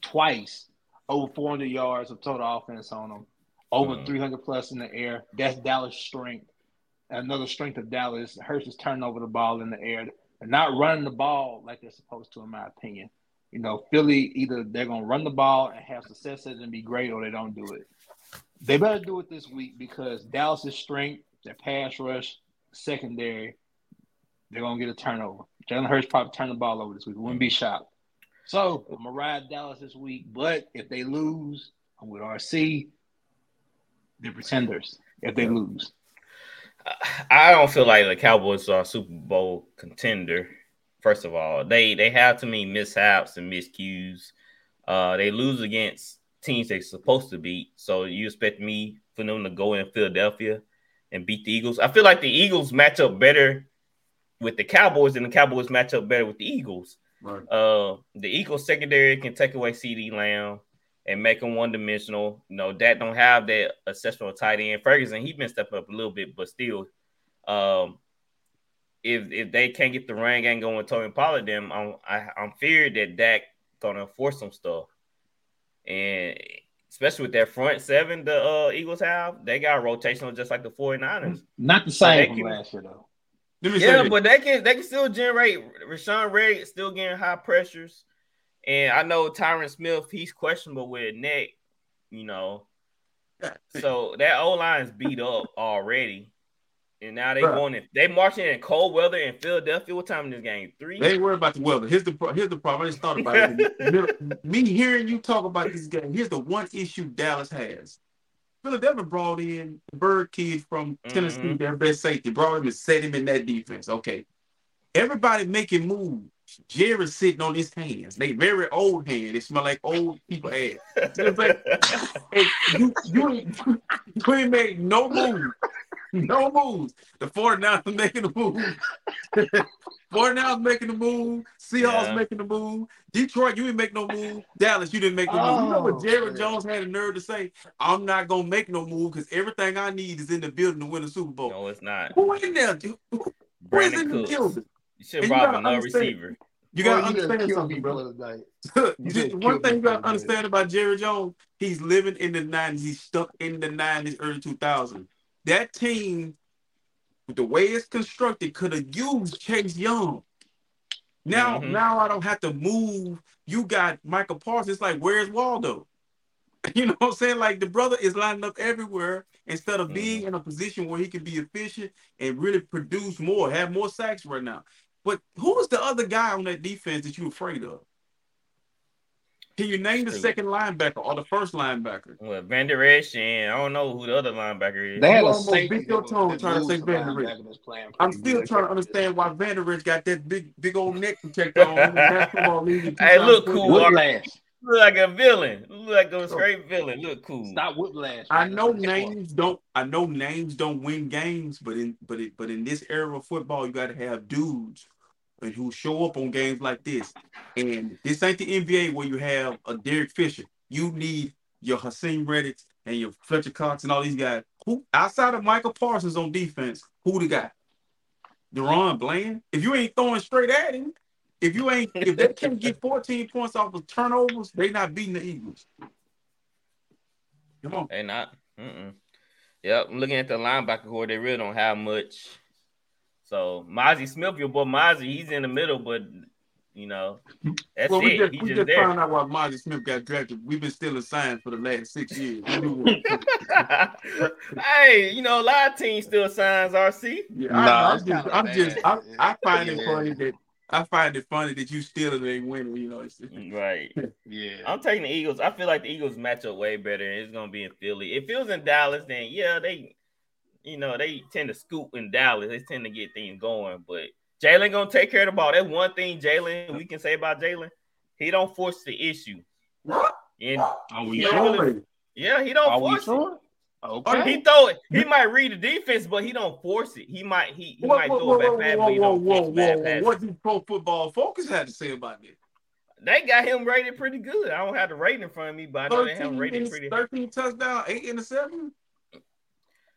twice over 400 yards of total offense on them, over
Mhm.
300 plus in the air. That's Dallas' strength. Another strength of Dallas, Hurts is turning over the ball in the air. They're not running the ball like they're supposed to, in my opinion. You know, Philly either they're gonna run the ball and have success and be great, or they don't do it. They better do it this week because Dallas' strength, their pass rush, secondary, they're gonna get a turnover. Jalen Hurts probably turn the ball over this week. Wouldn't be shocked. So I'm gonna ride Dallas this week, but if they lose, I'm with RC. They're pretenders if they lose.
I don't feel like the Cowboys are a Super Bowl contender. First of all, they they have too many mishaps and miscues. Uh, they lose against teams they're supposed to beat. So you expect me for them to go in Philadelphia and beat the Eagles? I feel like the Eagles match up better with the Cowboys than the Cowboys match up better with the Eagles.
Right.
Uh, the Eagles secondary can take away CeeDee Lamb and make him one dimensional. You know, that don't have that exceptional tight end. Ferguson, he been stepping up a little bit, but still, um, if if they can't get the run game going with Tony Pollard, then I'm I, I'm feared that Dak gonna force some stuff, and especially with that front seven the uh, Eagles have, they got rotational just like the 49ers.
Not the same from
can-
last year though.
Let me
Yeah, but they can they can still generate. Rashawn Ray still getting high pressures, and I know Tyron Smith he's questionable with neck, you know. So that O line is beat up already, and now they
Bruh.
going in. They marching in cold weather in Philadelphia. What time is this game? Three.
They worried about the weather. Here's the here's the problem. I just thought about it. Me hearing you talk about this game. Here's the one issue Dallas has. Philadelphia brought in the Bird kid from Tennessee,
Mhm.
their best safety. Brought him and set him in that defense. Okay, everybody making moves. Jerry's sitting on his hands. They very old hands. They smell like old people ass. It's like, hey, you, you, ain't, you ain't made no moves. No moves. The 49ers making a move. 49ers making the move. Seahawks
Yeah.
making the move. Detroit, you didn't make no move. Dallas, you didn't make no move. You know what
Oh,
Jerry. Jones had a nerve to say? I'm not gonna make no move because everything I need is in the building to win the Super Bowl.
no, it's not.
Who in there? dude? Who is in
Brandin
the
Cooks.
building?
You should
And you
rob
gotta
another receiver.
You gotta
done
understand
killed
something,
me
bro.
You
Just
just
one thing you gotta
for a
understand about Jerry Jones, he's living in the 90s. He's stuck in the 90s, early 2000s. That team, with the way it's constructed, could have used Chase Young. Now,
Mhm.
now I don't have to move. You got Michael Parsons. It's like, where's Waldo? You know what I'm saying? Like the brother is lining up everywhere instead of being in a position where he can be efficient and really produce more, have more sacks right now. But who is the other guy on that defense that you're afraid of? Can you name the second linebacker or the first linebacker?
Well, Vander Esch and I don't know who the other linebacker is.
They had
You
a
almost
safety
beat your
that
tongue
was-
trying to say
lose Vander
Esch. I'm still trying to understand why Vander Esch got that big, big old neck protector on in the basketball league. in
Hey, look cool.
Whiplash.
Look like a villain. Look like a straight villain. Look cool.
Stop whiplash.
I know
That's what it's for.
names don't. I know names don't win games, but in but it, but in this era of football, you got to have dudes and who show up on games like this. And this ain't the NBA where you have a Derek Fisher. You need your Haason Reddick and your Fletcher Cox and all these guys. Who outside of Michael Parsons on defense, who the guy? DaRon Bland. If you ain't throwing straight at him, if you ain't, if they can't get 14 points off of turnovers, they not beating the Eagles. Come on.
They not. Mm-mm. Yep, I'm looking at the linebacker core. They really don't have much. So Mazi Smith, your boy Mazi, he's in the middle, but you know, that's
well, we
it.
just,
He's
we
just
just
there.
found out why Mazi Smith got drafted. We've been stealing signs for the last six years.
Hey, you know, a lot of teams still signs RC.
yeah,
Nah,
I,
it's
I'm just, I'm just, I,
bad.
I find it
Yeah.
funny that I find it funny that you stealing and ain't winning. You know, it's, mm,
Right.
Yeah.
I'm taking the Eagles. I feel like the Eagles match up way better. and It's gonna be in Philly. If it was in Dallas, then yeah, they, you know, they tend to scoop in Dallas. They tend to get things going. But Jalen gonna take care of the ball. That's one thing Jalen we can say about Jalen. He don't force the issue. And
Are we
Yeah,
sure?
really- yeah, he don't
Are
force it.
sure?
He throw it. He might read the defense, but he don't force it. He might he, he
Whoa,
might
whoa,
throw
whoa,
it back
whoa,
fast,
whoa,
but he
whoa,
don't
whoa,
bad
whoa. What did Pro Football Focus had to say about this?
They got him rated pretty good. I don't have the rating in front of me, but I know they have him rated pretty.
13 touchdown, eight interceptions.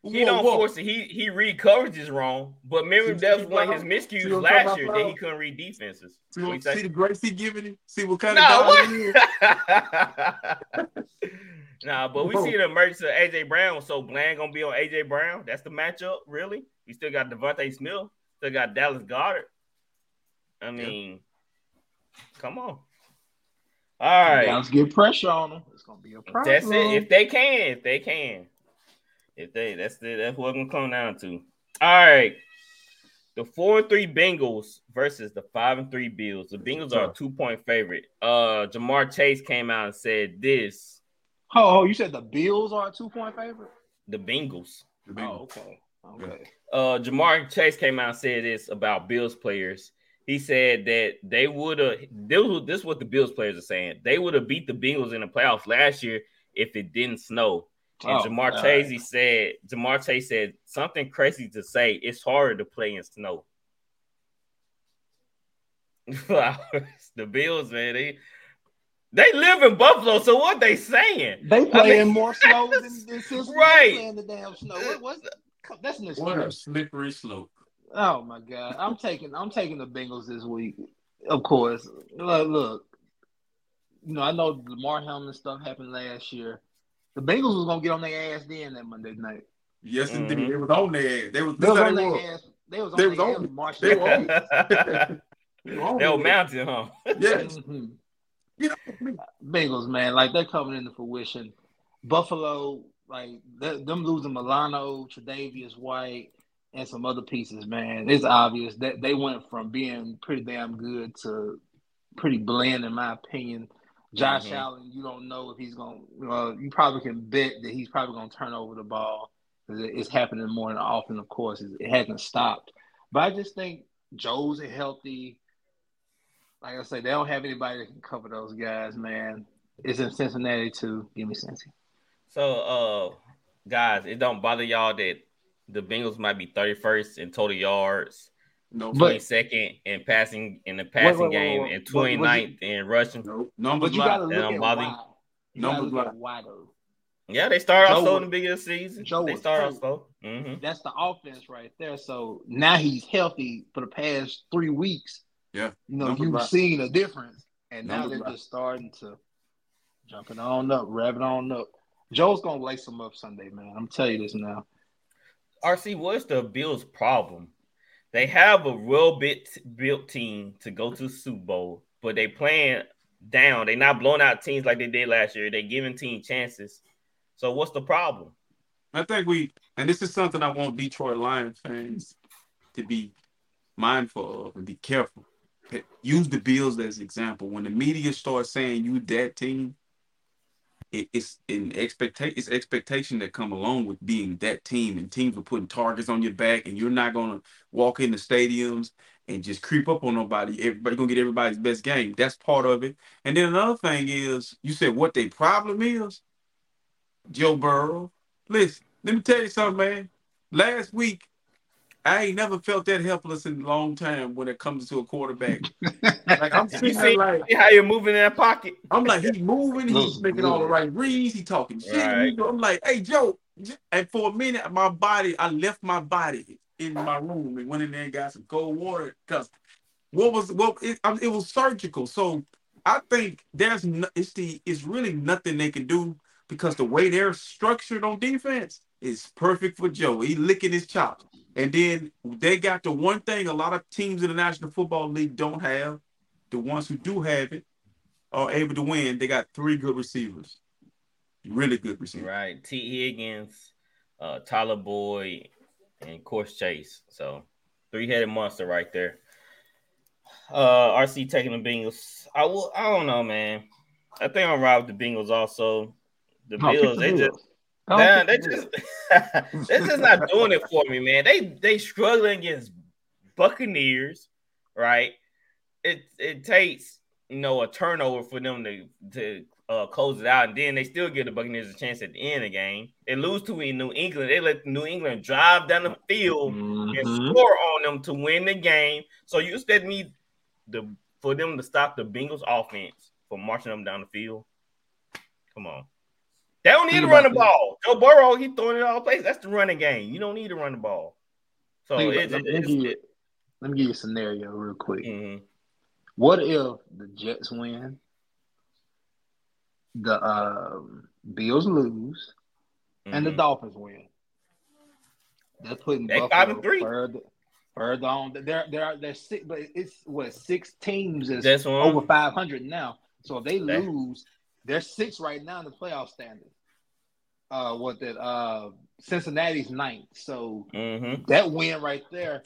He
Whoa,
don't
whoa.
force it. He he read coverages wrong. But remember
See-
that was one of his miscues last year that he couldn't read defenses.
See,
What
what,
you say?
see the grace he giving him? See what kind
No,
of
what?
he is?
nah, but we
Whoa.
see the emergence of AJ Brown. So Bland gonna be on AJ Brown. That's the matchup, really. We still got DeVonta Smith, still got Dallas Goedert. I mean, come on. All right.
Let's get pressure on them. It's gonna be a problem.
That's it. If they can, if they can, if they that's the that's what I'm gonna come down to. All right. The four and three Bengals versus the five and three Bills. The Bengals are a two point favorite. Uh Ja'Marr Chase came out and said this.
Oh, oh, you said the Bills are a two point favorite?
The Bengals.
Oh, okay. Okay.
Uh Ja'Marr Chase came out and said this about Bills players. He said that they would have this, was- this is what the Bills players are saying. They would have beat the Bengals in the playoffs last year if it didn't snow. And
Oh,
Ja'Marr
God.
Chase said, Ja'Marr Chase said something crazy to say. It's harder to play in snow. the Bills, man, they they live in Buffalo. So what they saying?
They play
I
in
mean-
more snow than, than Cincinnati
Right.
play in the damn snow. What, what's that's an
What a slippery slope.
Oh my god, I'm taking I'm taking the Bengals this week. Of course, look, look. You know, I know the Damar Hamlin stuff happened last year. The Bengals was gonna get on their ass then that Monday night.
Yes,
Mhm.
indeed. They was on their ass. They was,
They
this
was
how
on
they
their
was.
ass. They was on
They
their
was
ass
on-
with Marshall.
they were on-
they
They was on
were
their ass.
mountain, huh?
Yes.
Mhm.
You know,
Bengals, man, like they're coming into fruition. Buffalo, like th- them losing Milano, Tre'Davious White, and some other pieces, man. It's obvious that they went from being pretty damn good to pretty bland, in my opinion. Josh
Mhm.
Allen, you don't know if he's going. to uh, You probably can bet that he's probably going to turn over the ball because it's happening more than often. Of course, it, it hasn't stopped. But I just think Joe's a healthy. Like I say, they don't have anybody that can cover those guys, man. It's in Cincinnati too. Give me Cincy.
So, uh, guys, it don't bother y'all that the Bengals might be 31st in total yards,
no,
But-
22nd in passing in the passing
wait, wait,
game,
wait.
and
But was
29th in rushing.
no, numbers
But you
lie.
got to
That
look
don't
at
bother you?
why. You got to
Numbers
look
lie.
at.
Yeah, they started off
Joe
slow in the beginning of the season.
Joe
they
was
started off
hurt.
slow. hmm
That's the offense right there. So now he's healthy for the past three weeks.
Yeah.
You know,
Numbers
you've
lie.
seen a difference. And now
Numbers
they're
lie.
just starting to jumping on up, revving on up. Joe's gonna lace them up Sunday, man. I'm telling you this now.
RC, what's the Bills' problem? They have a well bit built team to go to Super Bowl, but they playing down. They're not blowing out teams like they did last year. They giving team chances. So what's the problem?
I think we, and this is something I want Detroit Lions fans to be mindful of and be careful. Use the Bills as example. When the media starts saying you that team, it, it's an expectation. It's expectation that come along with being that team, and teams are putting targets on your back, and you're not gonna walk in the stadiums and just creep up on nobody. Everybody gonna get everybody's best game. That's part of it. And then another thing is, you said what their problem is. Joe Burrow. Listen, let me tell you something, man. Last week, I ain't never felt that helpless in a long time when it comes to a quarterback. like I'm
You
sitting there
see,
like
see how you're moving in that pocket?
I'm like he's moving, he's
Looks
making all the right reads, he's talking shit.
Right.
He- I'm like, hey Joe, and for a minute, my body, I left my body in my room and went in there and got some cold water because what was what it, I mean, it was surgical. So I think there's no, it's the it's really nothing they can do because the way they're structured on defense is perfect for Joe. He licking his chops. And then they got the one thing a lot of teams in the National Football League don't have. The ones who do have it are able to win. They got three good receivers, really good receivers.
Right. Tee Higgins, uh, Tyler Boyd, and of course Chase. So three-headed monster right there. Uh, RC taking the Bengals. I will. I don't know, man. I think I'm right with the Bengals also. The
No,
Bills,
the
they
Bills.
just
Don't
Nah,
pick
they just they're just not doing it for me, man. They they struggling against Buccaneers, right? It it takes you know a turnover for them to to uh, close it out, and then they still give the Buccaneers a chance at the end of the game. They lose to New England. They let New England drive down the field and
Mhm.
score on them to win the game. So you expect me the for them to stop the Bengals offense from marching them down the field? Come on. They don't need to run the ball. Joe Burrow, he throwing it all places. That's the running game. You don't need to run the ball. So
Think about-
it's,
let, me you, let me give you a scenario real quick.
mhm.
What if the Jets win, the um, Bills lose, and the
Mhm.
Dolphins win? They're putting
They
Buffalo
five and three.
further, further on. There, there are there's six, but it's what six teams is over five hundred now. So if they
That-
lose, they're six right now in the playoff standing. Uh, what that? Uh, Cincinnati's ninth. So
Mhm.
that win right there,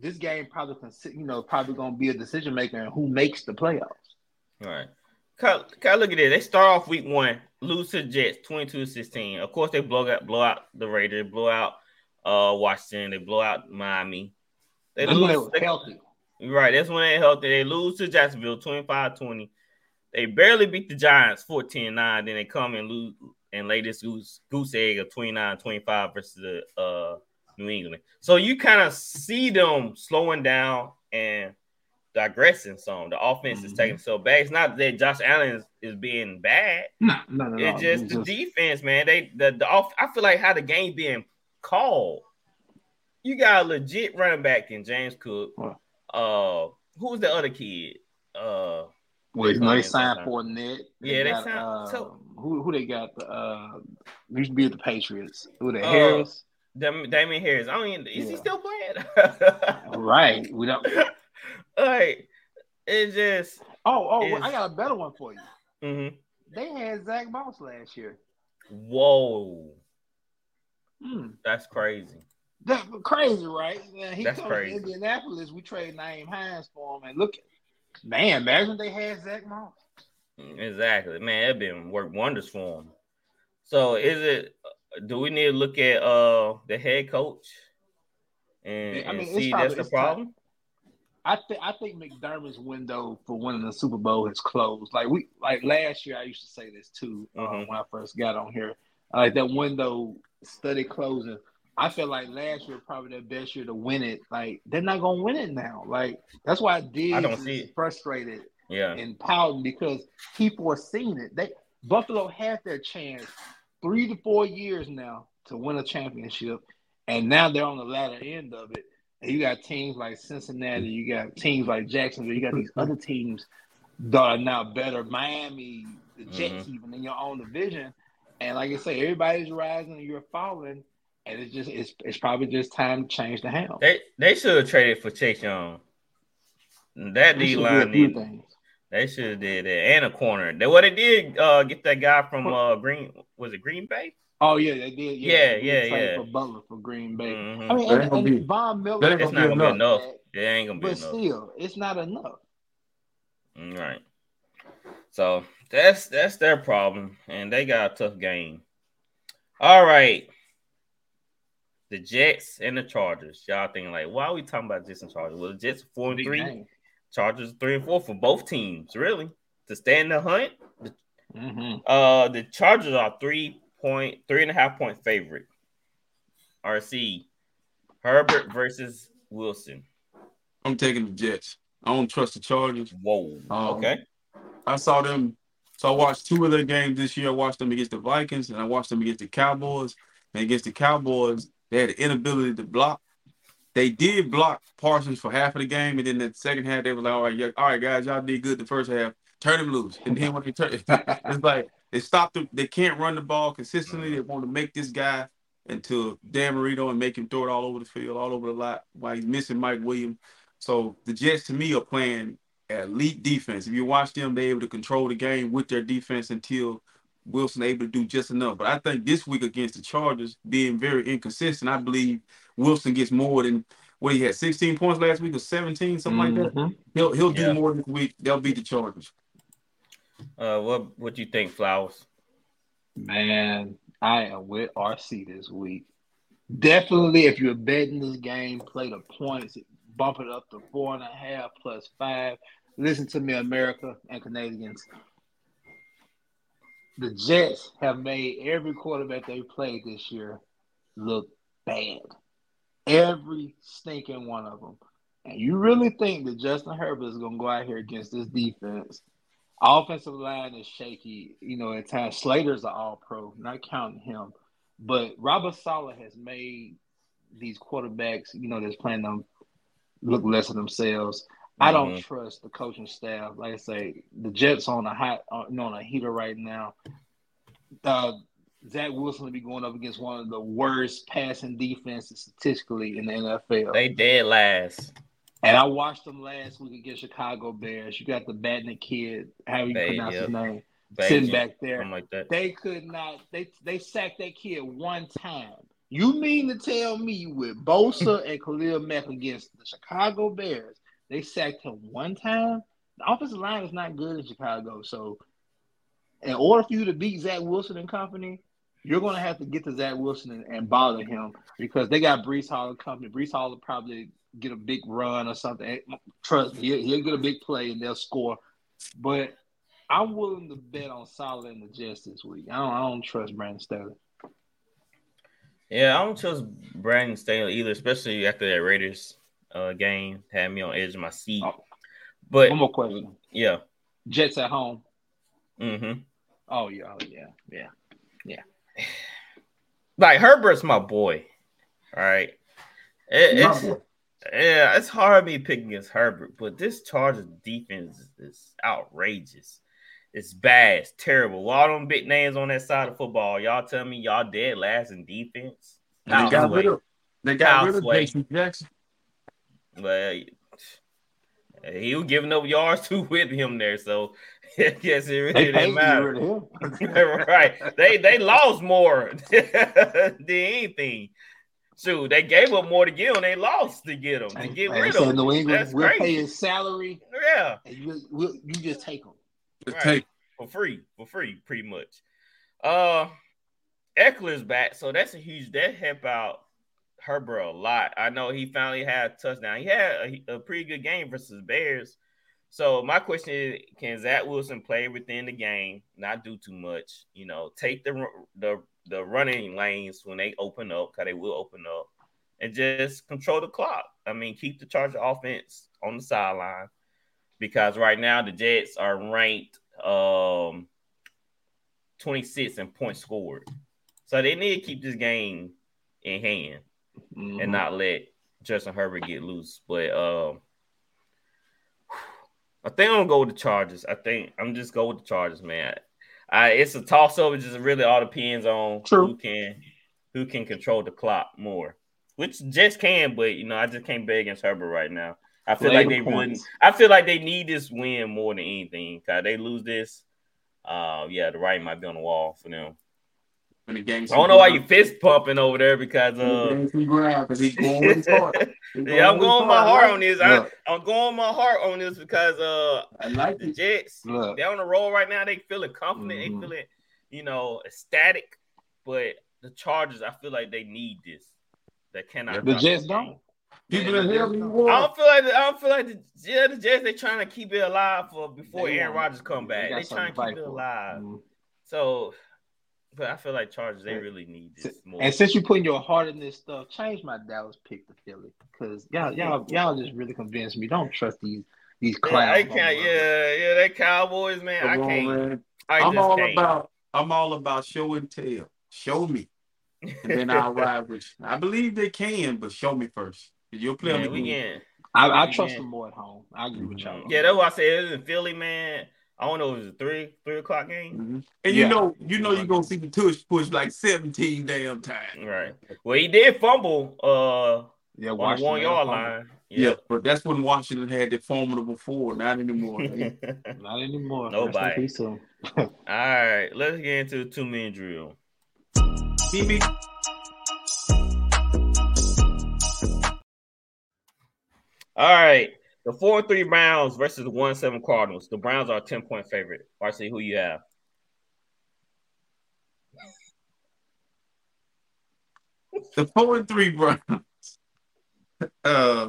this game probably you know probably going to be a decision maker in who makes the playoffs.
All right. Kyle, Kyle, look at this. They start off week one, lose to the Jets 22 16. Of course, they blow out, blow out the Raiders, blow out uh, Washington, they blow out Miami. They
That's when they healthy.
Right. That's when they healthy. They lose to Jacksonville 25 20. They barely beat the Giants 14 9. Then they come and lose and lay this goose, goose egg of 29 25 versus the uh, New England. So you kind of see them slowing down and digressing some. The offense is
Mhm.
taking so back. It's not that Josh Allen is, is being bad.
No, no, no.
It's just the defense, man. They the, the off. I feel like how the game being called. You got a legit running back in James Cook.
What?
Uh, who's the other kid? Uh,
Well, you know, they
Sometimes.
signed Fournette.
Yeah, they
got,
signed-
Uh,
so-
who who they got? Uh, used to be with the Patriots. Who the
Uh,
Harris?
Dam- Damien Harris. I don't even. Is he still playing?
Right. We don't.
like it's just.
Oh, oh,
Is-
I got a better one for you.
Mm-hmm.
They had Zach Moss last year.
Whoa,
Hmm.
that's crazy.
That's crazy, right? Man, he
That's
comes
crazy.
to Indianapolis. We trade Nyheim Hines for him, and look, man, imagine they had Zach Moss.
Exactly, man. It been worked wonders for him. So, is it? Do we need to look at uh the head coach and,
I mean, it's
see
probably-
that's the problem?
I think I think McDermott's window for winning the Super Bowl has closed. Like we like last year, I used to say this too uh,
Mhm.
when I first got on here. Like that window study closing. I feel like last year probably their best year to win it. Like they're not gonna win it now. Like that's why Diggs
I don't
is
see
frustrated
Yeah,
and pouting because people are seeing it. They Buffalo had their chance three to four years now to win a championship, and now they're on the latter end of it. And you got teams like Cincinnati, you got teams like Jacksonville, you got these other teams that are now better. Miami, the Jets, mm-hmm. even in your own division. And like I say, everybody's rising and you're falling. And it's just it's it's probably just time to change the helm.
they they should have traded for Chase Young. That D line
a few
need
things.
they should have did that and a corner. They what they did uh get that guy from uh Green was it Green Bay?
Oh yeah, they did.
Yeah,
they
yeah, yeah.
For Butler for Green Bay.
Mhm.
I mean,
That
and,
ain't gonna
and
be-
Von Miller.
that ain't
It's
gonna
not
be
gonna be
enough.
enough. It ain't gonna be
But
enough.
still, it's not enough.
All right. So that's that's their problem, and they got a tough game. All right. The Jets and the Chargers. Y'all thinking like, why are we talking about Jets and Chargers? Well, the Jets four and three,
game.
Chargers three and four for both teams, really. To stay in the hunt.
Mhm.
Uh the Chargers are three point three and a half point favorite. RC. Herbert versus Wilson.
I'm taking the Jets. I don't trust the Chargers.
Whoa.
Um,
okay.
I saw them. So I watched two of their games this year. I watched them against the Vikings and I watched them against the Cowboys. And against the Cowboys, they had the inability to block. They did block Parsons for half of the game, and then the second half they were like, "All right, yeah, all right, guys, y'all did good the first half. Turn him loose." And then when they turn, it's like they stopped them. They can't run the ball consistently. They want to make this guy into Dan Marino and make him throw it all over the field, all over the lot, while he's missing Mike Williams. So the Jets, to me, are playing elite defense. If you watch them, they're able to control the game with their defense until Wilson able to do just enough. But I think this week against the Chargers, being very inconsistent, I believe Wilson gets more than what he had 16 points last week or 17, something like that.
Mhm.
He'll he'll do
Yeah.
more this week. They'll beat the Chargers.
Uh, what what do you think, Flowers?
Man, I am with RC this week. Definitely, if you're betting this game, play the points, bump it up to four and a half plus five. Listen to me, America and Canadians. The Jets have made every quarterback they played this year look bad. Every stinking one of them. And you really think that Justin Herbert is going to go out here against this defense Offensive line is shaky. You know, at times Slater's an all pro, not counting him. But Robert Saleh has made these quarterbacks, you know, that's playing them look less of themselves. I don't
Mhm.
trust the coaching staff. Like I say, the Jets on a hot on on a heater right now. Uh, Zach Wilson will be going up against one of the worst passing defenses statistically in the NFL.
They dead last.
And I watched them last week against Chicago Bears. You got the Batnick kid, how you
Bay,
pronounce his name,
Beijing,
sitting back there.
Like that.
They could not. They they sacked that kid one time. You mean to tell me with Bosa and Khalil Mack against the Chicago Bears, they sacked him one time? The offensive line is not good in Chicago. So, in order for you to beat Zach Wilson and company, you're going to have to get to Zach Wilson and, and bother him because they got Breece Hall company. Breece Hall will probably get a big run or something. Trust me, he'll, he'll get a big play and they'll score. But I'm willing to bet on Solid and the Jets this week. I don't, I don't trust Brandon Staley.
Yeah, I don't trust Brandon Staley either, especially after that Raiders uh, game had me on edge of my seat.
Oh.
But
One more question:
yeah,
Jets at home?
mm-hmm.
Oh yeah, oh yeah, yeah.
like Herbert's my boy. All right, It- it's,
boy.
yeah, it's hard me picking against Herbert, but this Chargers defense is, is outrageous. It's bad. It's terrible. All them big names on that side of football. Y'all tell me y'all dead last in defense.
And they got
Houseway.
rid of they got rid of J.C. Jackson.
But he was giving up yards too with him there, so I guess it really
They
didn't matter.
rid of him.
right? They they lost more than anything. Shoot, they gave up more to get him. They lost to get him to get
and
rid of
said
him.
New England,
That's
we'll
crazy.
pay his salary,
Yeah,
and you, we'll, you just take him.
Just
Right.
take
for free, for free, pretty much. Uh, Ekeler's back, so that's a huge. That help out Herbert a lot. I know he finally had a touchdown. He had a, a pretty good game versus Bears. So my question is, can Zach Wilson play within the game, not do too much? You know, take the the the running lanes when they open up, because they will open up, and just control the clock. I mean, keep the Charger offense on the sideline because right now the Jets are ranked um 26 in points scored. So they need to keep this game in hand
Mhm.
and not let Justin Herbert get loose. But um I think I'm gonna go with the Chargers. I think I'm just go with the Chargers, man. I, it's a toss up. It just really all depends on
True.
who can who can control the clock more, which Jets can, but you know I just can't bet against Herbert right now. I feel
Play
like they wouldn't. I feel like they need this win more than anything. Cause they lose this, uh, yeah, the writing might be on the wall for them.
When the game.
I don't know why you fist pumping over there because uh,
because he's going with his heart.
Yeah, I'm
with his
going my heart on this. I,
Look.
I'm going my heart on this because uh,
I like
the
it.
Jets
Look.
they're on the roll right now. They feeling confident.
Mhm.
They feeling you know ecstatic. But the Chargers, I feel like they need this. They cannot.
The Jets
this
don't.
People
Yeah,
in
the
hell
Jets
you
don't.
I don't feel like I don't feel like the yeah the Jets they trying to keep it alive for before
They
Aaron Rodgers come back.
got
They,
something
trying to
to
keep it
for.
alive.
Mhm.
So But I feel like Chargers they really need this more.
And since you're putting your heart in this stuff, change my Dallas pick to Philly because y'all y'all y'all just really convinced me. Don't trust these these
yeah,
clowns.
I can't. Yeah, yeah, they Cowboys, man. I
Come on,
can't.
man.
I
I'm
just
all
can't.
about I'm all about show and tell. Show me. And then I'll ride with you. I believe they can, but show me first. You'll play on
Man,
the
we
game.
can.
I, I
Yeah.
trust them more at home. I agree with y'all. Mm-hmm.
Yeah, that's why I said it was in Philly, man. I don't know. If it was a three three o'clock game.
Mhm. And
Yeah.
you know, you know, you're gonna see the tush push like 17 damn times.
Right. Well, he did fumble uh
yeah.
on
Washington
one yard line.
Yeah, but that's when Washington had the formidable four. Not anymore.
Not anymore.
Nobody.
Rest in peace to 'em.
All right, let's get into the two minute drill.
Phoebe,
All right, the four and three Browns versus the one and seven Cardinals. The Browns are a ten point favorite. Varsity, who you have?
the four and three Browns. Uh,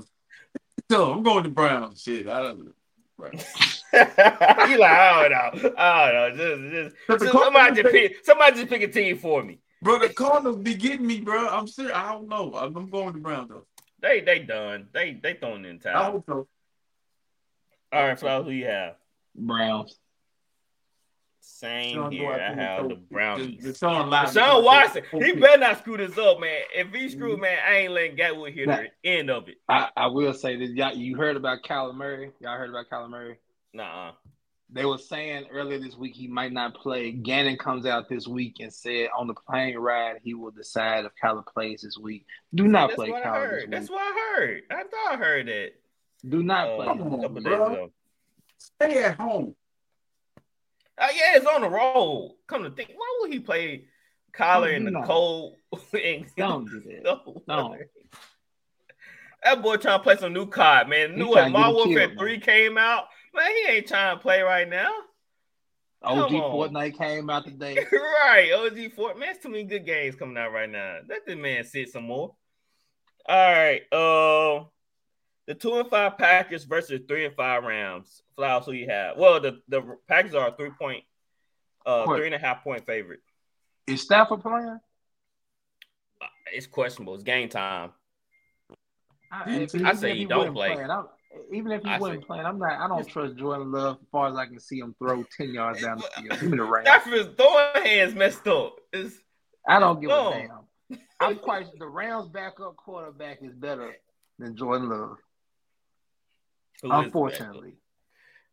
so I'm going to Browns. Shit, I don't. Right.
you like I don't know. I don't know. Just, just, just- somebody just pick somebody just pick a team for me.
Bro, the Cardinals be getting me, bro. I'm serious. I don't know. I'm, I'm going to Browns though.
They they done. They they throwing in
I
towel.
hope so.
All right, Flowers, who you have?
Browns.
Same
Sean
here. I have the
the-
Brownies.
The, Sean Watson.
Sean Watson, he better not screw this up, man. If he screw,
Mhm.
man, I ain't letting Gatwood hear the end of it.
I, I will say this. Y'all, you heard about Kyler Murray? Y'all heard about Kyler Murray?
Nah.
They were saying earlier this week he might not play. Gannon comes out this week and said on the plane ride he will decide if Kyler plays this week. Do not
That's
play
what
Kyler this
heard.
week.
That's what I heard. I thought I heard that.
Do not
uh,
play.
a.
Come on,
couple days
bro.
ago.
Stay at home.
Oh yeah, it's on the road. Come to think, why would he play Kyler in the
No.
cold? and-
Don't do that.
No.
No.
That boy trying to play some new card, man. New
trying to
Modern Warfare
killed,
3 came out. Man, he ain't trying to play right now.
OG
Come on.
Fortnite came out today.
right. OG Fort. Man, it's too many good games coming out right now. Let this man sit some more. All right. Uh the two and five Packers versus three and five Rams. Flowers, who you have? Well, the, the Packers are a three point, uh,
What?
three and a half point favorite.
Is Stafford playing?
Uh, It's questionable. It's game time.
I,
I say
even if
he
he
don't
wasn't
play.
playing, even if he
I
wasn't
say-
playing, I'm not. I don't trust Jordan Love as far as I can see him throw ten yards down the field. Give me the Rams.
Stafford's throwing hands messed up. It's,
I don't give
No.
a damn. I'm quite the Rams' backup quarterback is better than Jordan Love.
Who is
Unfortunately.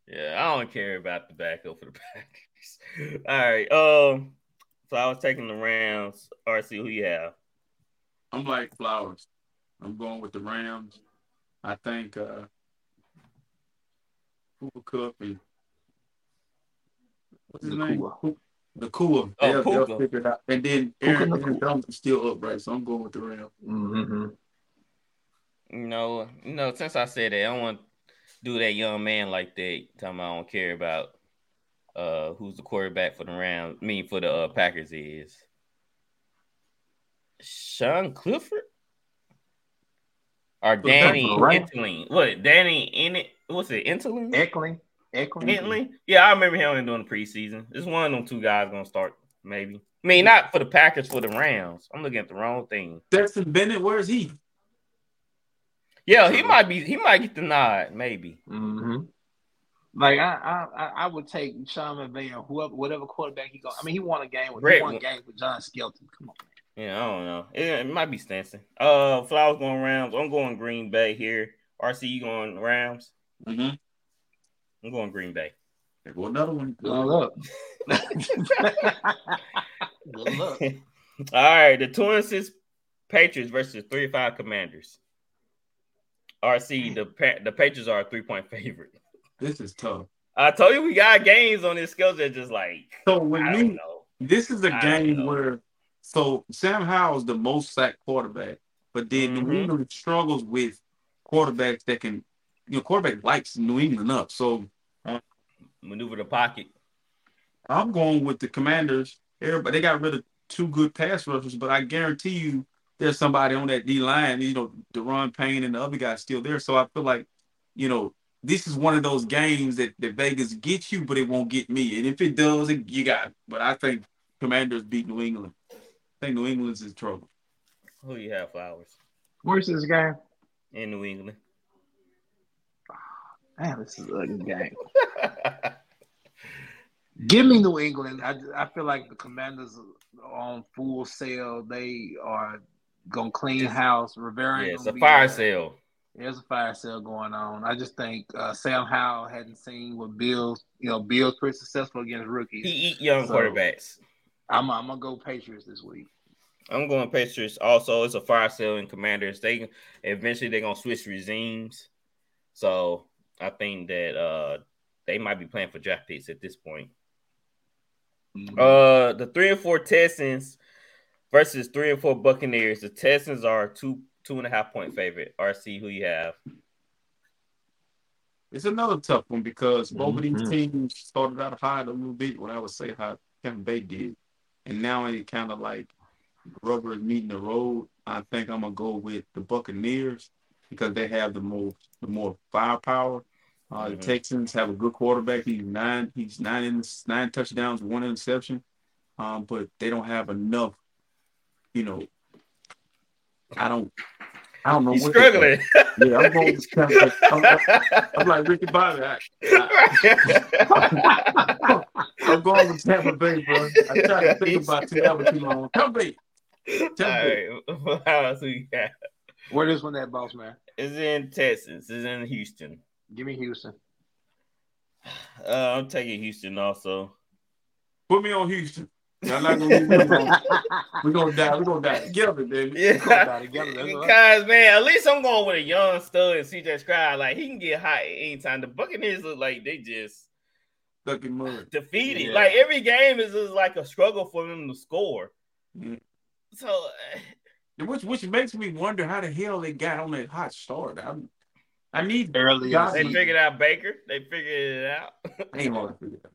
Yeah, I don't care about the backup for the Packers. All right. Um, so I was taking the Rams. RC, who you have?
I'm like flowers. I'm going with the Rams. I think uh Cooper Kupp and what's his name?
Nacua.
Coop- Nacua.
Oh,
They'll, they'll figure it out. And then
Puka
Aaron,
Nacua.
Aaron Donald's still upright, so I'm going with the Rams.
mm-hmm.
You know, you know, since I said that, I don't want to do that young man like that. Talking about I don't care about uh who's the quarterback for the Rams. I mean for the uh, Packers is Sean Clifford or
Who's
Danny
for?
Entling. What Danny in it? What's it? Entling?
Eckling, Eckling.
Yeah, I remember him doing the preseason. This one of them two guys gonna start maybe. I mean, not for the Packers, for the Rams. I'm looking at the wrong thing.
Stetson Bennett, where's he?
Yeah, he might be. He might get the nod, maybe.
Mm-hmm. Like I, I, I- I would take Sean McVay or whoever, whatever quarterback he goes. I mean, he won a game with
Brett
he won
won-
games with John Skelton. Come on,
Yeah, I don't know. It, it might be Stanson. Uh, Flowers going Rams. I'm going Green Bay here. RC, you going Rams?
Mm-hmm.
I'm going Green Bay.
There go another one.
good luck. good luck.
All right, the two and Patriots versus three and five Commanders. RC, the Pa- the Patriots are a three point favorite.
This is tough.
I told you we got games on this schedule that just like
So with
I know.
this is a
I
game where so Sam Howell's the most sacked quarterback, but then
Mhm.
New England struggles with quarterbacks that can, you know, quarterback likes New England up. So
Maneuver the pocket.
I'm going with the Commanders. Everybody they got rid of two good pass rushers, but I guarantee you there's somebody on that D line. You know, Daron Payne and the other guy's still there. So I feel like, you know, this is one of those games that, that Vegas gets you, but it won't get me. And if it does, it, you got. It. But I think Commanders beat New England. I think New England's in trouble.
Who you have, Flowers?
Where's this game?
In New England.
Man, this is a good game. Give me New England. I, I feel like the Commanders are on full sale. They are gonna clean house. Rivera.
Yeah, it's a fire
there.
sale.
There's a fire sale going on. I just think uh, Sam Howell hadn't seen what Bill's. You know, Bill's pretty successful against rookies.
He eat young
So-
quarterbacks.
I'm, I'm gonna go Patriots this week.
I'm going Patriots. Also, it's a fire sale in Commanders. They eventually they're gonna switch regimes, so I think that uh they might be playing for draft picks at this point. Uh, the three and four Texans versus three and four Buccaneers. The Texans are two two and a half point favorite. RC, who you have?
It's another tough one because both of
Mhm.
these teams started out high a little bit when I would say how Kevin Bay did. And now it kind of like rubber is meeting the road. I think I'm gonna go with the Buccaneers because they have the more the more firepower. Uh,
Mhm.
The Texans have a good quarterback. He's nine. He's nine in nine touchdowns, one interception. Um, but they don't have enough. You know, I don't. I don't know.
He's
what
struggling.
Yeah, I'm going. with Tampa. I'm, I'm- I'm like Ricky Bobby. I, I, I'm going with Tampa Bay, bro. I try to think about it. That was too long. Tampa Bay.
All right, how else we got?
Where one at, boss man?
It's in Texas. It's in Houston.
Give me Houston.
Uh, I'm taking Houston also.
Put me on Houston. Y'all not gonna leave me. We're gonna die. We're gonna die together, baby.
Yeah,
Got it together, that's right.
because man, at least I'm going with a young stud, and CJ Scribe. Like he can get hot at any time. The Buccaneers look like they just
Stuck in mud.
defeated.
Yeah.
Like every game is just like a struggle for them to score.
Mhm.
So uh,
Which which makes me wonder how the hell they got on that hot start. I'm, I need
Early in
God,
the
they figured out Baker. They figured it out.
Ain't gonna figure it out.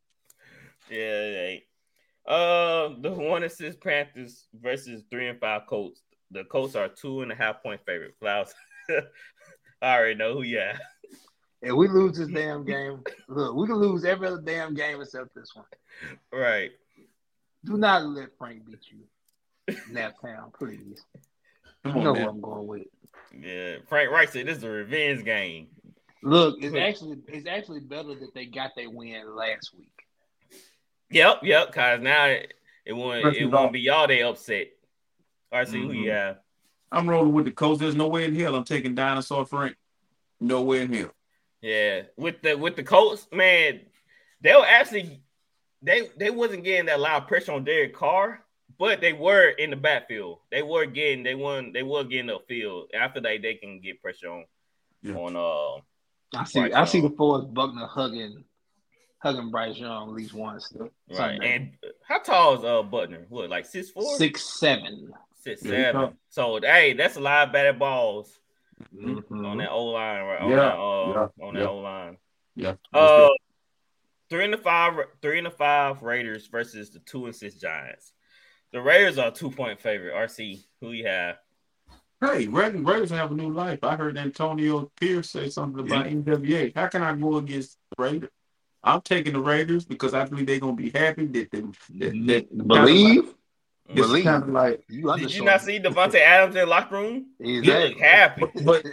Yeah, it ain't. Uh, the one and six Panthers versus three and five Colts. The Colts are two and a half point favorite. Flowers. I already know who you have.
If we lose this damn game, look, we can lose every other damn game except this one.
Right.
Do not let Frank beat you. Naptown, please.
Come
You know who. I'm going with.
Yeah. Frank Reich said this is a revenge game.
Look, it's actually it's actually better that they got their win last week.
Yep, yep. Cause now it, it won't
Versus
it won't be y'all they upset. All right, see who you
Mhm.
have.
I'm rolling with the Colts. There's no way in hell I'm taking Dinosaur Frank. No way in hell.
Yeah, with the with the Colts, man, they were actually they they wasn't getting that loud pressure on Derek Carr, but they were in the backfield. They were getting they won they were getting upfield. After that, they can get pressure on
Yeah.
on uh
I see
Bryce
I see
Young.
the Forrest Buckner hugging hugging Bryce Young at least once.
right.
Sunday.
And how tall is uh Butner? What like six four?
Six seven.
Six
Yeah,
seven. So hey, that's a lot of batted balls
Mhm.
on that O line, right? On
Yeah,
that uh
yeah,
on
yeah.
that O line.
Yeah.
Uh, three and the five, three and the five Raiders versus the two and six Giants. The Raiders are a two point favorite. RC, who you have?
Hey, Raiders, Raiders have a new life. I heard Antonio Pierce say something about NWA. How can I go against the Raiders? I'm taking the Raiders because I believe they're gonna be happy that they mm-hmm. that, that
Believe?
It's mm-hmm.
Believe.
kind of like,
You
Did you not see Devontae Adams in the locker room? He
Exactly.
looked happy.
but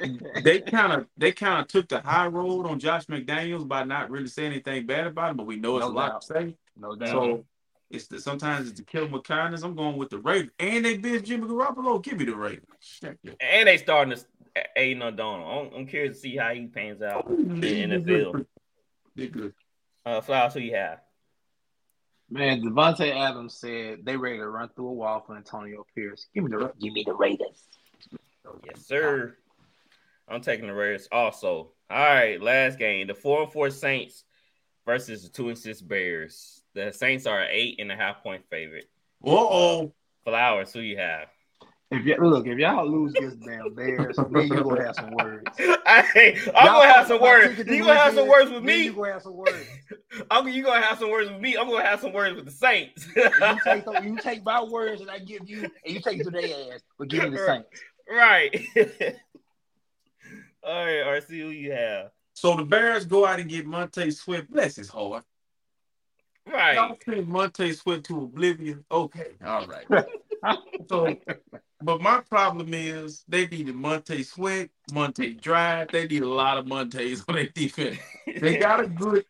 they kind of they kind of took the high road on Josh McDaniels by not really saying anything bad about him. But we know it's
No
a lot
doubt.
to say.
No doubt.
So it's the sometimes it's the kill with kindness. I'm going with the Raiders, and they bitch Jimmy Garoppolo. Give me the Raiders.
And they starting to Aidan O'Connell. I'm, I'm curious to see how he pans out oh, in the field.
They're good.
Uh, Flowers, who you have?
Man, Davante Adams said they ready to run through a wall for Antonio Pierce. Give me the give me the Raiders.
Yes, sir. I'm taking the Raiders also. All right, last game. The four and four Saints versus the two and six Bears. The Saints are an eight and a half point favorite.
Uh oh.
Flowers, who you have?
If y- look, if y'all lose this damn Bears, then you gonna have some words.
I, I'm
Y'all
gonna have some words.
ticket
You
to
gonna have some words with me.
You gonna have some words.
I'm, you gonna have some words with me. I'm gonna have some words with the Saints.
you take you take my words and I give you, and you take it to their ass. But give me the Saints.
right. All right, RC, who you have?
So the Bears go out and get Monte Sweat. Bless his heart.
Right.
Y'all send Monte Sweat to oblivion. Okay, all right. so, but my problem is they needed Monte Sweat, Monte Drive. They need a lot of Montes on their defense. They got a good,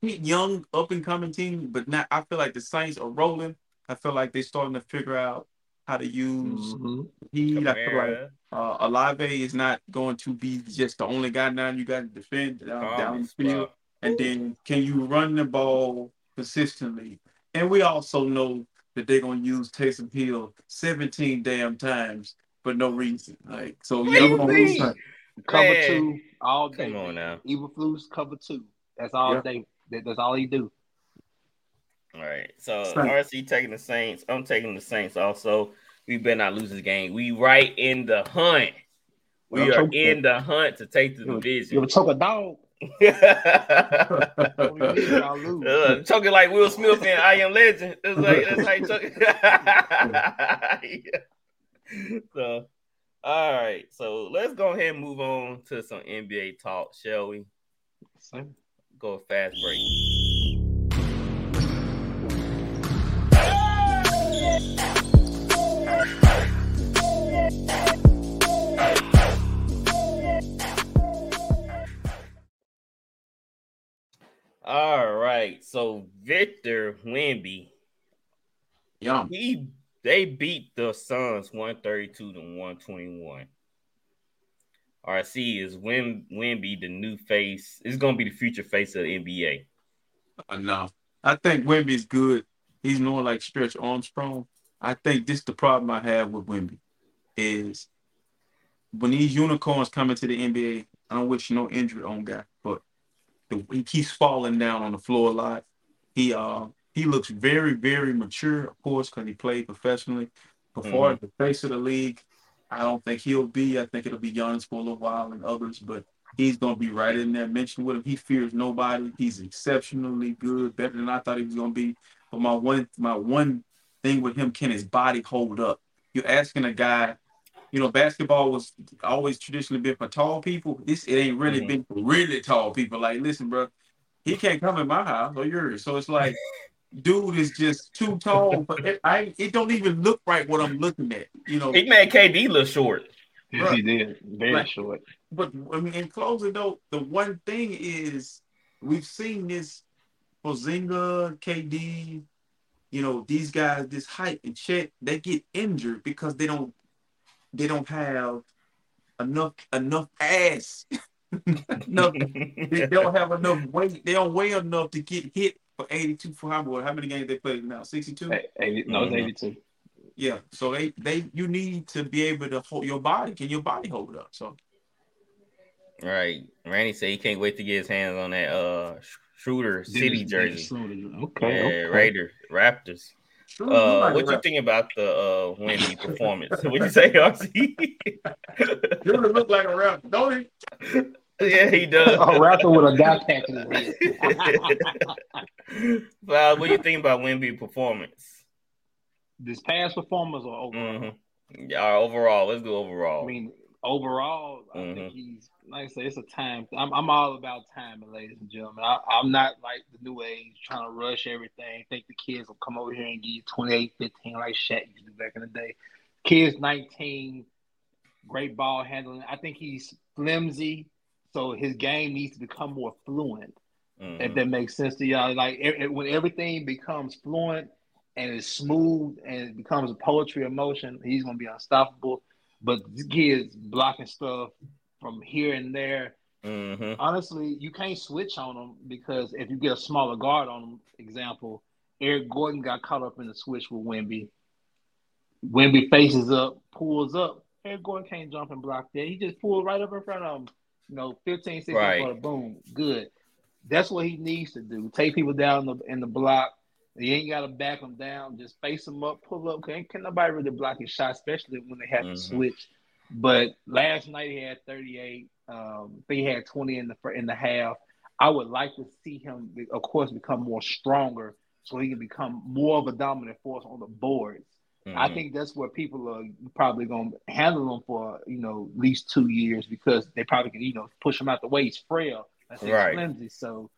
young, up and coming team, but now I feel like the Saints are rolling. I feel like they're starting to figure out how to use
Mhm.
heat. I feel like
Kamara,
uh, Olave is not going to be just the only guy now you got to defend uh, down the field. And then can you run the ball consistently? And we also know that they're gonna use Taysom Hill 17 damn times for no reason. Like so
What
you
do you
know,
mean?
like,
Cover
Man.
two all day.
Come on now.
Evil flus cover two. That's all
Yeah.
they. That, that's all he do.
All right. So
Saints.
RC taking the Saints. I'm taking the Saints also. We better not lose this game. We right in the hunt. We
Well,
are
choke
in the hunt to take the division.
You
division.
ever choke a dog? What we need, y'all lose.
Uh, choking like Will Smith and I Am Legend. It's like that's how you choke. so, all right. So let's go ahead and move on to some NBA talk, shall we?
Same.
Go fast break. All right. So Victor Wemby,
yum.
he they beat the Suns 132 to 121. RC is Wim Wemby the new face. It's gonna be the future face of the NBA.
enough. Uh, I think Wemby's good. He's more like Stretch Armstrong. I think this the problem I have with Wemby is when these unicorns come into the NBA. I don't wish no injury on guy, but the, he keeps falling down on the floor a lot. He uh he looks very very mature, of course, because he played professionally. Before the face of the league, I don't think he'll be. I think it'll be Giannis for a little while and others, but he's gonna be right in there. Mentioned with him, he fears nobody. He's exceptionally good, better than I thought he was gonna be. But my one my one thing with him, can his body hold up? You're asking a guy, you know, basketball was always traditionally been for tall people. This it ain't really
Mhm.
been for really tall people. Like, listen, bro, he can't come in my house or yours. So it's like, dude is just too tall. But it, I it don't even look right what I'm looking at. You know,
He made KD look short.
Yes, he did. Very
Right.
short.
but I mean, in closing though, the one thing is we've seen this Porzingis, KD, you know, these guys, this hype and Chet, they get injured because they don't they don't have enough enough ass. enough, they don't have enough weight. They don't weigh enough to get hit for 82 for how, how many games they played now? 62?
80, no, it's
Mhm.
82.
Yeah. So they they you need to be able to hold your body. Can your body hold up? So
Right. Randy said he can't wait to get his hands on that uh Sh- Schroeder City jersey.
Okay.
Yeah,
okay.
Raiders, Raptors.
Sure,
Uh,
you
what you think about the uh Wemby performance? what do you say, RC?
You look like a rap, don't he?
yeah, he does.
A rapper with a guy patch in his head.
Val, what do you think about Wemby performance?
this past performance or overall?
Mm-hmm. Yeah, overall, let's go overall.
I mean, overall, I
Mhm.
think he's like I say, it's a time. I'm, I'm all about timing, ladies and gentlemen. I, I'm not like the new age trying to rush everything. Think the kids will come over here and give you 28, 15 like Shaq used to do back in the day. Kids 19, great ball handling. I think he's flimsy, so his game needs to become more fluent.
Mhm.
If that makes sense to y'all, like it, it- when everything becomes fluent and it's smooth and it becomes a poetry of motion, he's gonna be unstoppable. But this kid's blocking stuff from here and there.
Mhm.
Honestly, you can't switch on them because if you get a smaller guard on them, example, Eric Gordon got caught up in the switch with Wemby. Wemby faces up, pulls up. Eric Gordon can't jump and block that. He just pulled right up in front of him. You know, 15, 16
Right.
for the boom. Good. That's what he needs to do. Take people down in the, in the block. You ain't got to back them down. Just face them up, pull up. Can, can nobody really block his shot, especially when they have
Mhm.
to switch. But last night he had 38. Um, he had 20 in the in the half. I would like to see him, of course, become more stronger so he can become more of a dominant force on the boards. I
Mhm.
think that's where people are probably going to handle him for you know at least two years because they probably can you know push him out the way. He's frail, I say
Right.
flimsy. So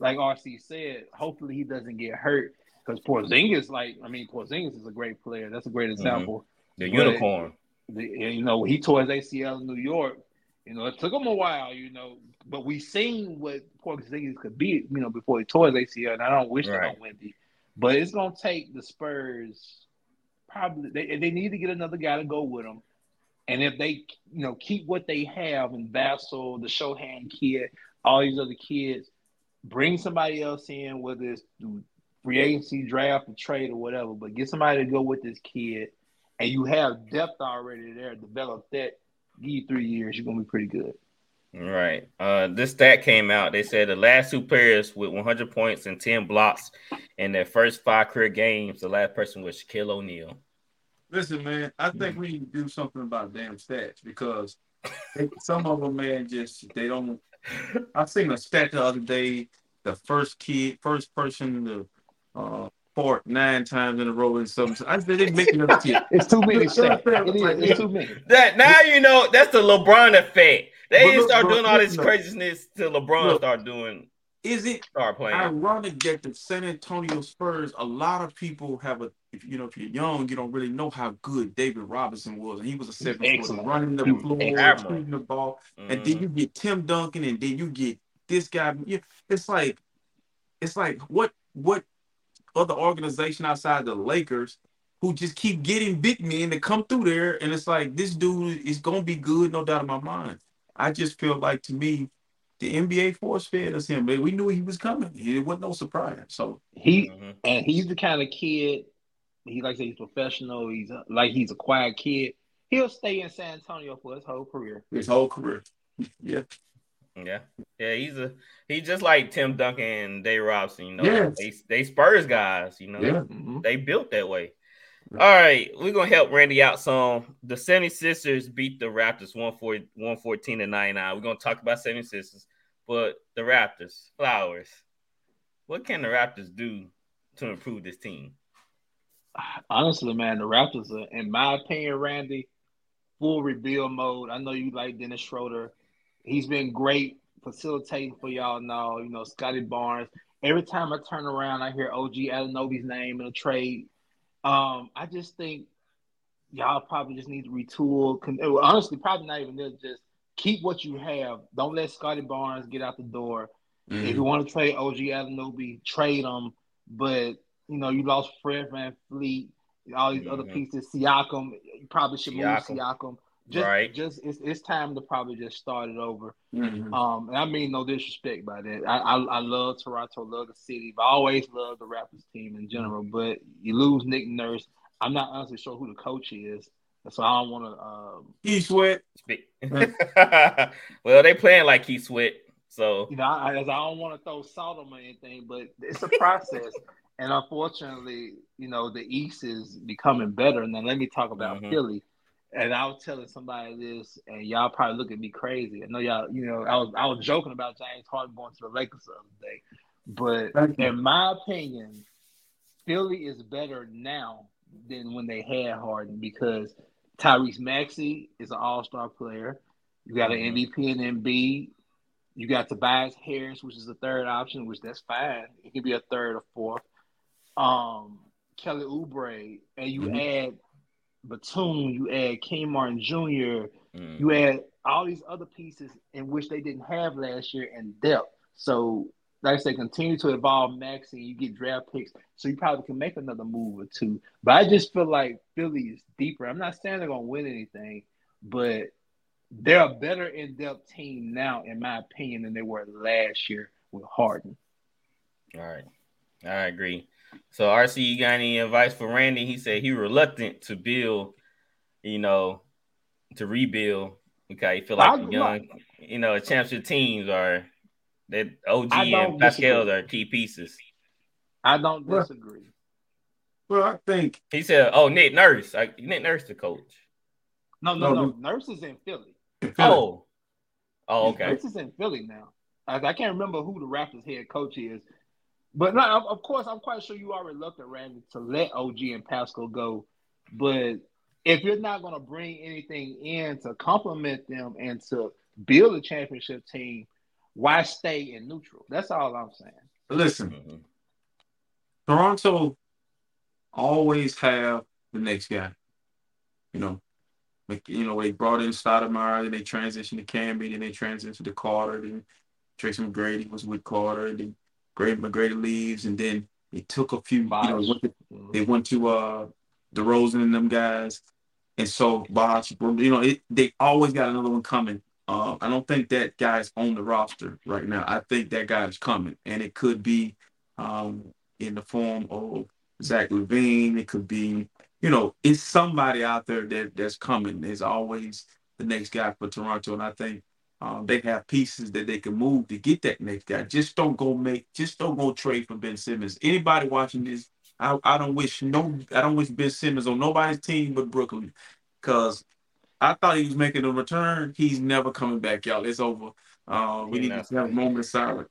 like RC said, hopefully he doesn't get hurt because Porzingis, like I mean, Porzingis is a great player. That's a great
Mm-hmm.
example.
The
But-
unicorn.
The, you know, he tore his ACL in New York. You know, it took him a while. You know, but we've seen what Porzingis could be. You know, before he tore his ACL, and I don't wish that on Wemby, but it's gonna take the Spurs. Probably they they need to get another guy to go with them. And if they, you know, keep what they have in Vassell, the Sochan kid, all these other kids, bring somebody else in, whether it's through free agency, draft, or trade, or whatever, but get somebody to go with this kid, and you have depth already there. Develop that. Give you three years, you're gonna be pretty good.
Right. Uh, this stat came out. They said the last two players with 100 points and 10 blocks in their first five career games, the last person was Shaquille O'Neal.
Listen, man, I think we need to do something about damn stats because they- some of them, man, just they don't. I seen a stat the other day. The first kid, first person to uh, fart nine times in a row in something. I said they making up shit.
It's too many.
You know what
Shaq.
I'm
It
saying?
It's too many.
That now you know that's the LeBron effect. They didn't
look,
start
bro,
doing all this
look,
craziness till LeBron
Look.
start doing
Is it
start playing.
ironic that the San Antonio Spurs? A lot of people have a. If, you know, if you're young, you don't really know how good David Robinson was, and he was a seven footer
Excellent.
running the floor, shooting the ball. and
Mhm.
then you get Tim Duncan, and then you get this guy. It's like, it's like what what other organization outside the Lakers who just keep getting big men to come through there, and it's like this dude is gonna be good, no doubt in my mind. I just feel like to me, the NBA force fed us him, but we knew he was coming. It wasn't no surprise. So
He
Mhm.
and he's the kind of kid. He like I say he's professional. He's a, like he's a quiet kid. He'll stay in San Antonio for his whole career.
his whole career, yeah,
Yeah, yeah, he's a he's just like Tim Duncan and Dave Robson. You know,
Yes.
they they Spurs guys. You know,
yeah.
Mhm.
they built that way. All right, we're gonna help Randy out some. The 76ers beat the Raptors 140, 114 to 99. We're gonna talk about 76ers, but the Raptors, Flowers. What can the Raptors do to improve this team?
Honestly, man, the Raptors are, in my opinion, Randy, full rebuild mode. I know you like Dennis Schroeder. He's been great facilitating for y'all now. You know, Scottie Barnes. Every time I turn around, I hear OG Anunoby's name in a trade. Um, I just think y'all probably just need to retool. Honestly, probably not even this. Just keep what you have. Don't let Scottie Barnes get out the door. If you want to trade OG Anunoby, trade him. But you know, you lost Fred Van Fleet, all these other pieces. Siakam, you probably should
Siakam.
move Siakam. Just,
Right.
just it's, it's time to probably just start it over.
Mhm.
Um, and I mean no disrespect by that. I, I I love Toronto, love the city. But I always love the Raptors team in general. But you lose Nick Nurse. I'm not honestly sure who the coach is, so I don't want to. Um,
He sweat.
Well, they playing like he sweat, so
you know, I, I don't want to throw salt on anything, but it's a process. and unfortunately, you know, the East is becoming better. Now, let me talk about
Mhm.
Philly. And I was telling somebody this, and y'all probably look at me crazy. I know y'all, you know, I was I was joking about James Harden going to the Lakers the other day, but in my opinion, Philly is better now than when they had Harden because Tyrese Maxey is an All Star player. You got an. MVP and Embiid. You got Tobias Harris, which is the third option, which that's fine. It could be a third or fourth. Um, Kelly Oubre, and you
Mhm.
add Batum, you add Kenyon Martin Jr.,
mm,
you add all these other pieces in which they didn't have last year in depth. So, like I say, continue to evolve Max and you get draft picks. So you probably can make another move or two. But I just feel like Philly is deeper. I'm not saying they're gonna win anything, but they're a better in depth team now, in my opinion, than they were last year with Harden.
all right, I agree. So, RC, you got any advice for Randy? He said he reluctant to build, you know, to rebuild because he feel like
I-
the young, you know, championship teams are that OG and Pascal
disagree.
are key pieces.
I don't disagree.
Well, I think
He said, "Oh, Nick Nurse, like Nick Nurse, the coach."
No, no,
No,
no. Nurse is in Philly.
Oh, oh, okay.
Nurse is in Philly now. I, I can't remember who the Raptors head coach is. But no, of, course, I'm quite sure you are reluctant, Randy, to let OG and Pascal go. But if you're not going to bring anything in to complement them and to build a championship team, why stay in neutral? That's all I'm saying.
Listen. Toronto always have the next guy. You know, you know they brought in Stoudamire, then they transitioned to Camby, then they transitioned to Carter, then Tracy McGrady was with Carter, then Grady McGrady leaves, and then it took a few. You know, went to- they went to uh DeRozan and them guys, and so Bosh, you know, it, they always got another one coming. Uh, I don't think that guy's on the roster right now. I think that guy's coming, and it could be um, in the form of Zach LaVine. It could be, you know, it's somebody out there that that's coming. There's always the next guy for Toronto, and I think um, they have pieces that they can move to get that next guy. Just don't go make, just don't go trade for Ben Simmons. Anybody watching this, I, I don't wish no, I don't wish Ben Simmons on nobody's team but Brooklyn, because I thought he was making a return. He's never coming back, y'all. It's over. Uh, we need to have a moment of silence.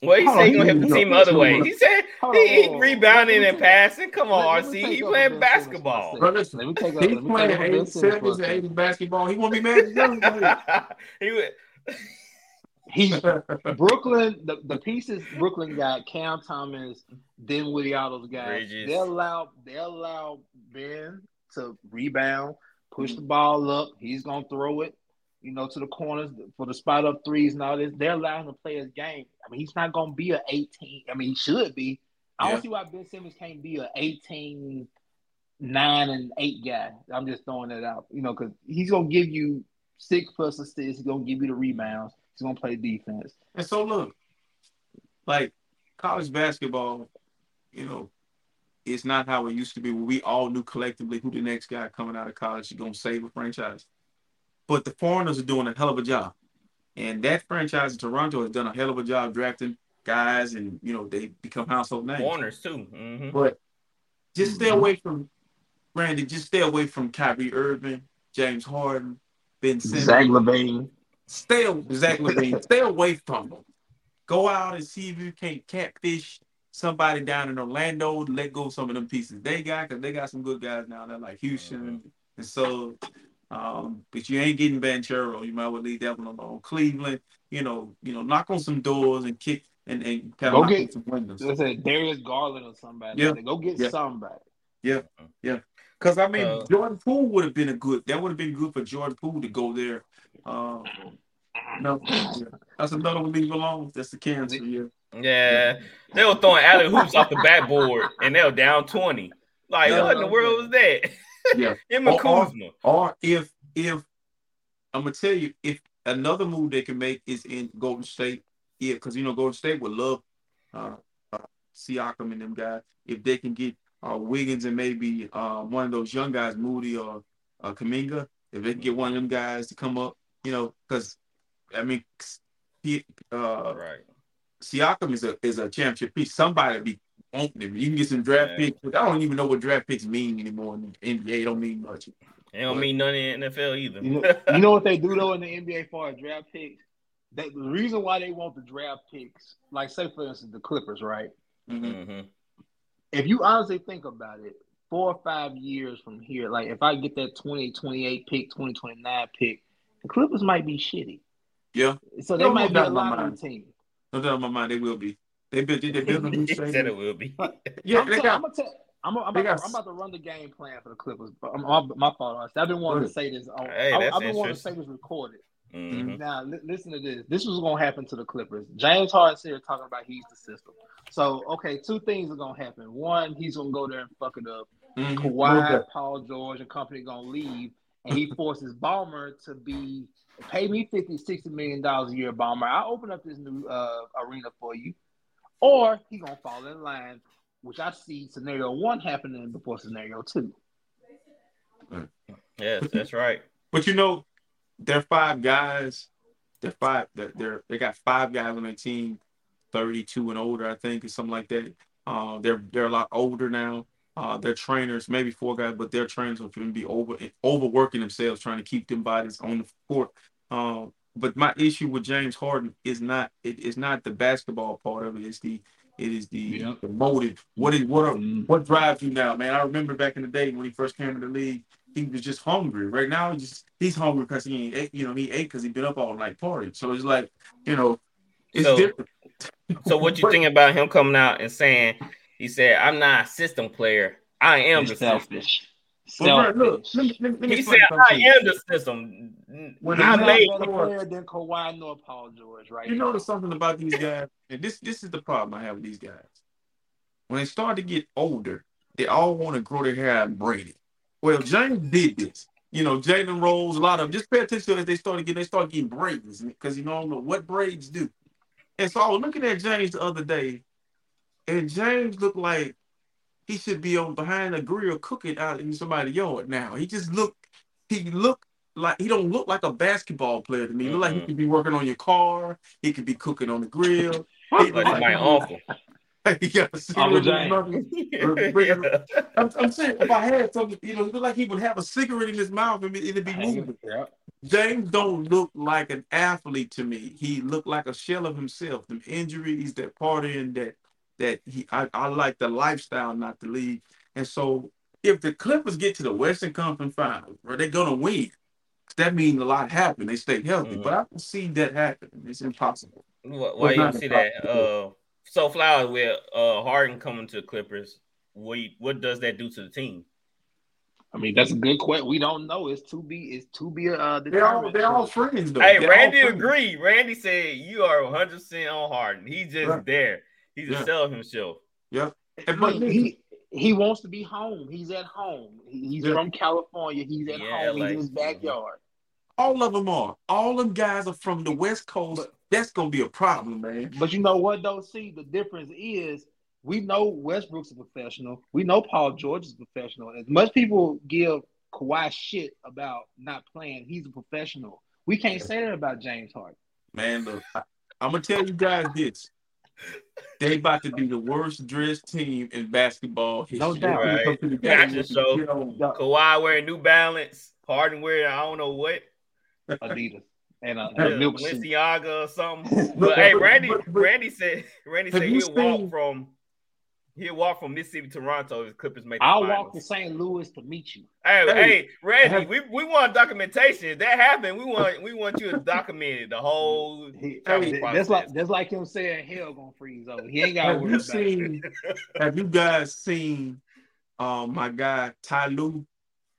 Well, he
Hold
said
on,
he gonna
he
help the
didn't
team other way. He said he, he rebounding and passing. Come on,
let- let me
RC. He playing
Ben Simmons for a
basketball.
second.
Bro, listen,
Let me take.
He's
Let me
playing
take up Ben
eight,
Simmons for a
sevens, and
second.
basketball. He won't be mad at
he would.
He. Brooklyn, the, the pieces Brooklyn got, Cam Thomas, then Woody all those guys.
Bridges.
They allow they allow Ben to rebound, push
Mm-hmm.
the ball up. He's gonna throw it, you know, to the corners for the spot up threes and all this. They're allowing him to play his game. I mean, he's not gonna be a 18. I mean, he should be. I
Yeah.
don't see why Ben Simmons can't be a 18, 9 and 8 guy. I'm just throwing that out, you know, because he's gonna give you six plus assists. He's gonna give you the rebounds. He's gonna play defense.
And so look, like college basketball, you know, it's not how it used to be where we all knew collectively who the next guy coming out of college is gonna save a franchise. But the foreigners are doing a hell of a job. And that franchise in Toronto has done a hell of a job drafting guys and you know they become household names.
Corners too. hmm
But just stay
Mhm.
away from Randy, just stay away from Kyrie Irving, James Harden, Ben Simmons.
Zach LaVine.
Stay Zach LaVine. stay away from them. Go out and see if you can't catfish somebody down in Orlando. Let go of some of them pieces they got because they got some good guys now. They're like Houston and so. Um, but you ain't getting Banchero. You might well leave that one alone. Cleveland, you know, you know, knock on some doors and kick and, and kind of knock
get-
on some windows.
Let's say Darius Garland or somebody.
Yeah.
Go get
Yeah.
somebody. Yeah, yeah.
Because I mean,
Uh,
Jordan Poole would have been a good. That would have been good for Jordan Poole to go there. Um, no, yeah. that's another one. Leave alone. That's the cancer. Yeah.
Yeah, they were throwing alley hoops off the backboard, and they were down twenty. Like,
Yeah.
what in the world was that?
Yeah.
Him
Or-
and
or- Or if if I'm gonna tell you, if another move they can make is in Golden State, yeah, because you know Golden State would love uh, uh Siakam and them guys. If they can get uh Wiggins and maybe uh one of those young guys, Moody or uh, Kuminga, if they can get one of them guys to come up, you know, because I mean, he, uh,
Right.
Siakam is a is a championship piece. Somebody be wanting. You can get some draft
Yeah.
picks, but I don't even know what draft picks mean anymore in the NBA. Don't mean much.
They don't mean none in the NFL either.
You know, you know what they do though in the NBA for draft picks? They, the reason why they want the draft picks, like say for instance the Clippers, right?
Mhm.
hmm
If you honestly think about it, four or five years from here, like if I get that 2028 pick, 2029 pick, the Clippers might be shitty.
Yeah.
So they
No, no
might be
doubt
a
in my
lottery
mind.
team.
No doubt in my mind, they will be. They built. They built a new
he said it will be.
Yeah,
I'm,
they got.
I'm gonna tell. I'm, I'm, about,
got-
I'm about to run the game plan for the Clippers. But I'm, my, my fault. honestly. I've been wanting to say this. On,
Hey,
I,
that's
I've been wanting to say
interesting.
this recorded.
hmm
Now, li- listen to this. This was going to happen to the Clippers. James Harden's here talking about he's the system. So, okay, two things are going to happen. One, he's going to go there and fuck it up.
Mhm.
Kawhi, Paul George, and company going to leave, and he forces Ballmer to be pay me 50 60 million dollars a year, Ballmer. I'll open up this new uh, arena for you. Or he going to fall in line, which I see scenario one happening before scenario two.
Yes, that's right.
But you know, they're five guys. They're five. They're, they're they got five guys on their team, thirty-two and older, I think, or something like that. Uh, they're they're a lot older now. Uh, their trainers, maybe four guys, but their trainers are going to be over overworking themselves trying to keep them bodies on the court. Um, but my issue with James Harden is not it is not the basketball part of it. It's the it is the,
Yeah.
the motive. What is what are,
Mm.
what drives you now, man? I remember back in the day when he first came to the league, he was just hungry. Right now, he just he's hungry because he ate, you know he ate because he been up all night partying. So it's like you know It's
So-
different.
So what you think about him coming out and saying he said, I'm not a system player. I am the
He's
system.
Selfish.
Well, bro, look, let me, let me, let me
He said, I am the system.
When
I
He's
I
not a
made
better
Lord.
player than Kawhi nor Paul George, right?
You
now.
notice something about these guys, and this this is the problem I have with these guys. When they start to get older, they all want to grow their hair out and braid it. Well, James did this. You know, Jalen Rose, a lot of just pay attention to as they started getting they start getting braids because you know I don't know what braids do. And so I was looking at James the other day, and James looked like he should be on behind a grill cooking out in somebody's yard now. He just look, he look like he don't look like a basketball player to me. He look like he could be working on your car. He could be cooking on the grill. He
Like my uncle.
he got a cigarette
Uncle James.
mouth. I'm, I'm saying if I had something, you know, it look like he would have a cigarette in his mouth and it'd be moving.
Yeah.
James don't look like an athlete to me. He looked like a shell of himself. The injuries, that partying, that that he I, I like the lifestyle, not the league. And so if the Clippers get to the Western Conference Finals, where they're gonna win, that means a lot happened. They stay healthy,
Mhm.
but I don't see that happen. It's impossible.
Why, why
Well,
you see that? Uh, so Flowers with uh Harden coming to the Clippers. What what does that do to the team?
I mean, that's a good question. We don't know. It's to be. It's to be. Uh,
They're all
determined.
they're all friends though.
Hey,
They're
Randy
friends.
agreed. Randy said you are 100 percent on Harden. He's just
Right.
there. He's
Yeah.
just selling himself.
Yeah. And but
he, he he wants to be home. He's at home. He's
Yeah.
from California. He's at
Yeah,
home.
like-
He's in his backyard.
all of them are. All of them guys are from the West Coast.
But-
That's gonna be a problem, man.
But you know what though? See, the difference is we know Westbrook's a professional. We know Paul George is a professional. As much people give Kawhi shit about not playing, he's a professional. We can't say that about James Harden.
Man, look, I, I'm gonna tell you guys this. They about to be the worst dressed team in basketball history.
No doubt.
They're gonna the game
so-
get
Kawhi wearing New Balance, Harden wearing I don't know what,
Adidas and a,
uh,
and a milk.
Balenciaga or something.
But-
But hey, Randy,
but- but-
Randy said Randy said
you
he'll walk from he'll walk from Mississippi to Toronto if Clippers make the
I'll
finals.
walk to St. Louis to meet you.
Hey,
Hey,
hey, Randy,
have-
we, we want documentation. If that happened, we want we want you to document it, the whole
He,
travel
that's like that's like him saying hell gonna freeze over. He ain't got
Have you seen? Have you guys seen? Um, my guy Ty Lue,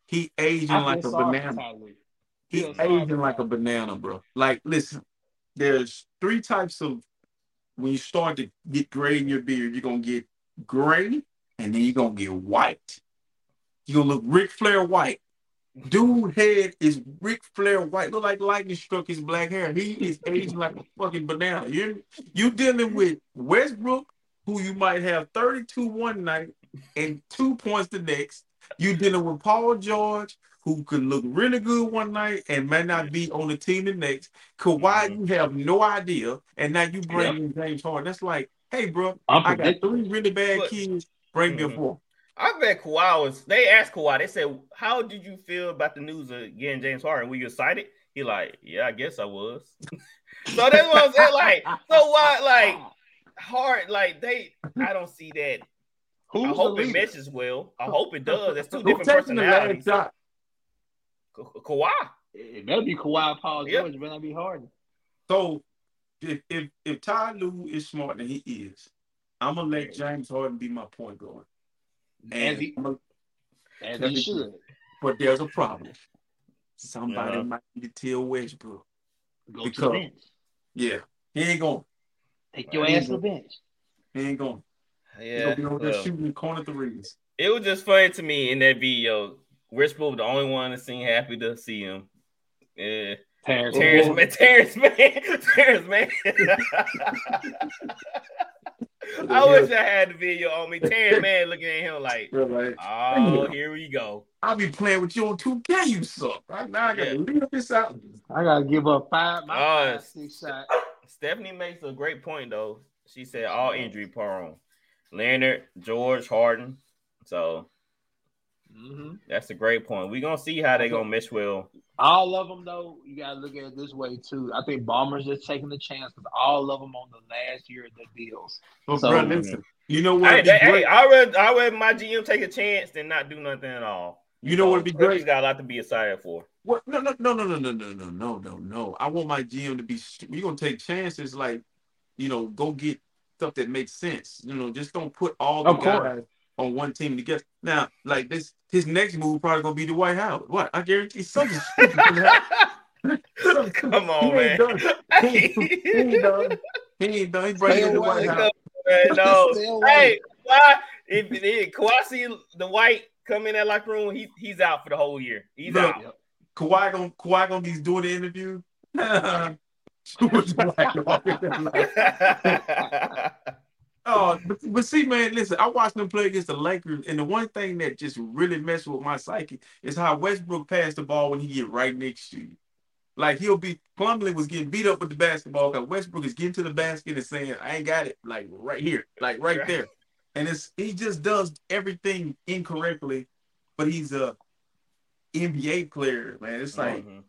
he aging
I
like a banana.
Ty
He
feel
aging like a banana, bro. Like, listen, there's three types of when you start to get gray in your beard, you're gonna get gray and then you're gonna get white. You're gonna look Ric Flair white. Dude head is Ric Flair white. Look like lightning struck his black hair. He is aging like a fucking banana. You you dealing with Westbrook, who you might have 32 one night and two points the next. You dealing with Paul George, who could look really good one night and may not be on the team the next. Kawhi, mm-hmm. you have no idea, and now you bring in James Harden. That's like, hey, bro, I got three really bad
But-
kids. Bring me a
Mhm.
four.
I bet Kawhi was. They asked Kawhi. They said, "How did you feel about the news of getting James Harden? Were you excited?" He like, "Yeah, I guess I was." so that's what I'm saying. Like, so what? Like, hard. Like they. I don't see that.
Who's
I hope it
leader?
meshes well. I hope it does. That's two
Who
different
taking the last
personalities.
shot?
Ka- Kawhi.
It better be Kawhi, Paul
Yep.
George. It better not be Harden.
So if if if Ty Lue is smart and he is, I'm gonna let James Harden be my point guard.
As
And
he,
I'm gonna-
as he should.
but there's a problem. Somebody
Yeah.
might need to tell Westbrook.
Go to the bench.
Yeah, he ain't going.
Take your ass to the bench.
He ain't going. He
Yeah.
gonna be over there
well,
shooting corner threes.
it was just funny to me in that video. Westbrook was the only one that seemed happy to see him. Yeah.
Terrence,
Terrence,
Moore.
man, Terrence, man, Terrence, man. I wish I had the video on me. Terrence, man, looking at him like,
like,
oh, here we go.
I'll be playing with you on 2K, you suck. Right now I gotta
Yeah.
leave this out.
I gotta give up five. My
Oh,
five, six shot.
Stephanie makes a great point though. She said all injury prone. Leonard, George, Harden. So
hmm
that's a great point. We're gonna see how they're gonna mesh well.
All of them, though, you gotta look at it this way too. I think Bombers just taking the chance because all of them on the last year of their deals.
But
So-
bro, listen, you know what?
Hey,
would be
they- hey,
great?
I read I read my GM take a chance and not do nothing at all.
You know what would be
Clippers
great?
got a lot to be excited for.
What? No, no, no, no, no, no, no, no, no, no, no. I want my GM to be. We're gonna take chances. Like you know, go get stuff that makes sense. You know, just don't put all the
Of course.
guys on one team together. Now, like this, his next move probably gonna be the White House. What? I guarantee something. stupid gonna happen. Something.
Come on,
He
man.
ain't done. He ain't, he ain't done. He ain't done. He's bringing in the. White House.
on, no. Hey, why? If, if Kawhi the white come in that locker room, he, he's out for the whole year. He's
Look,
out.
Kawhi gonna Kawhi gonna be doing the interview. Oh, but, but see, man, listen, I watched them play against the Lakers, and the one thing that just really messed with my psyche is how Westbrook passed the ball when he get right next to you. Like he'll be Plumlee was getting beat up with the basketball because Westbrook is getting to the basket and saying, I ain't got it, like right here, like right there. And it's he just does everything incorrectly, but he's a NBA player, man. It's like
Mhm.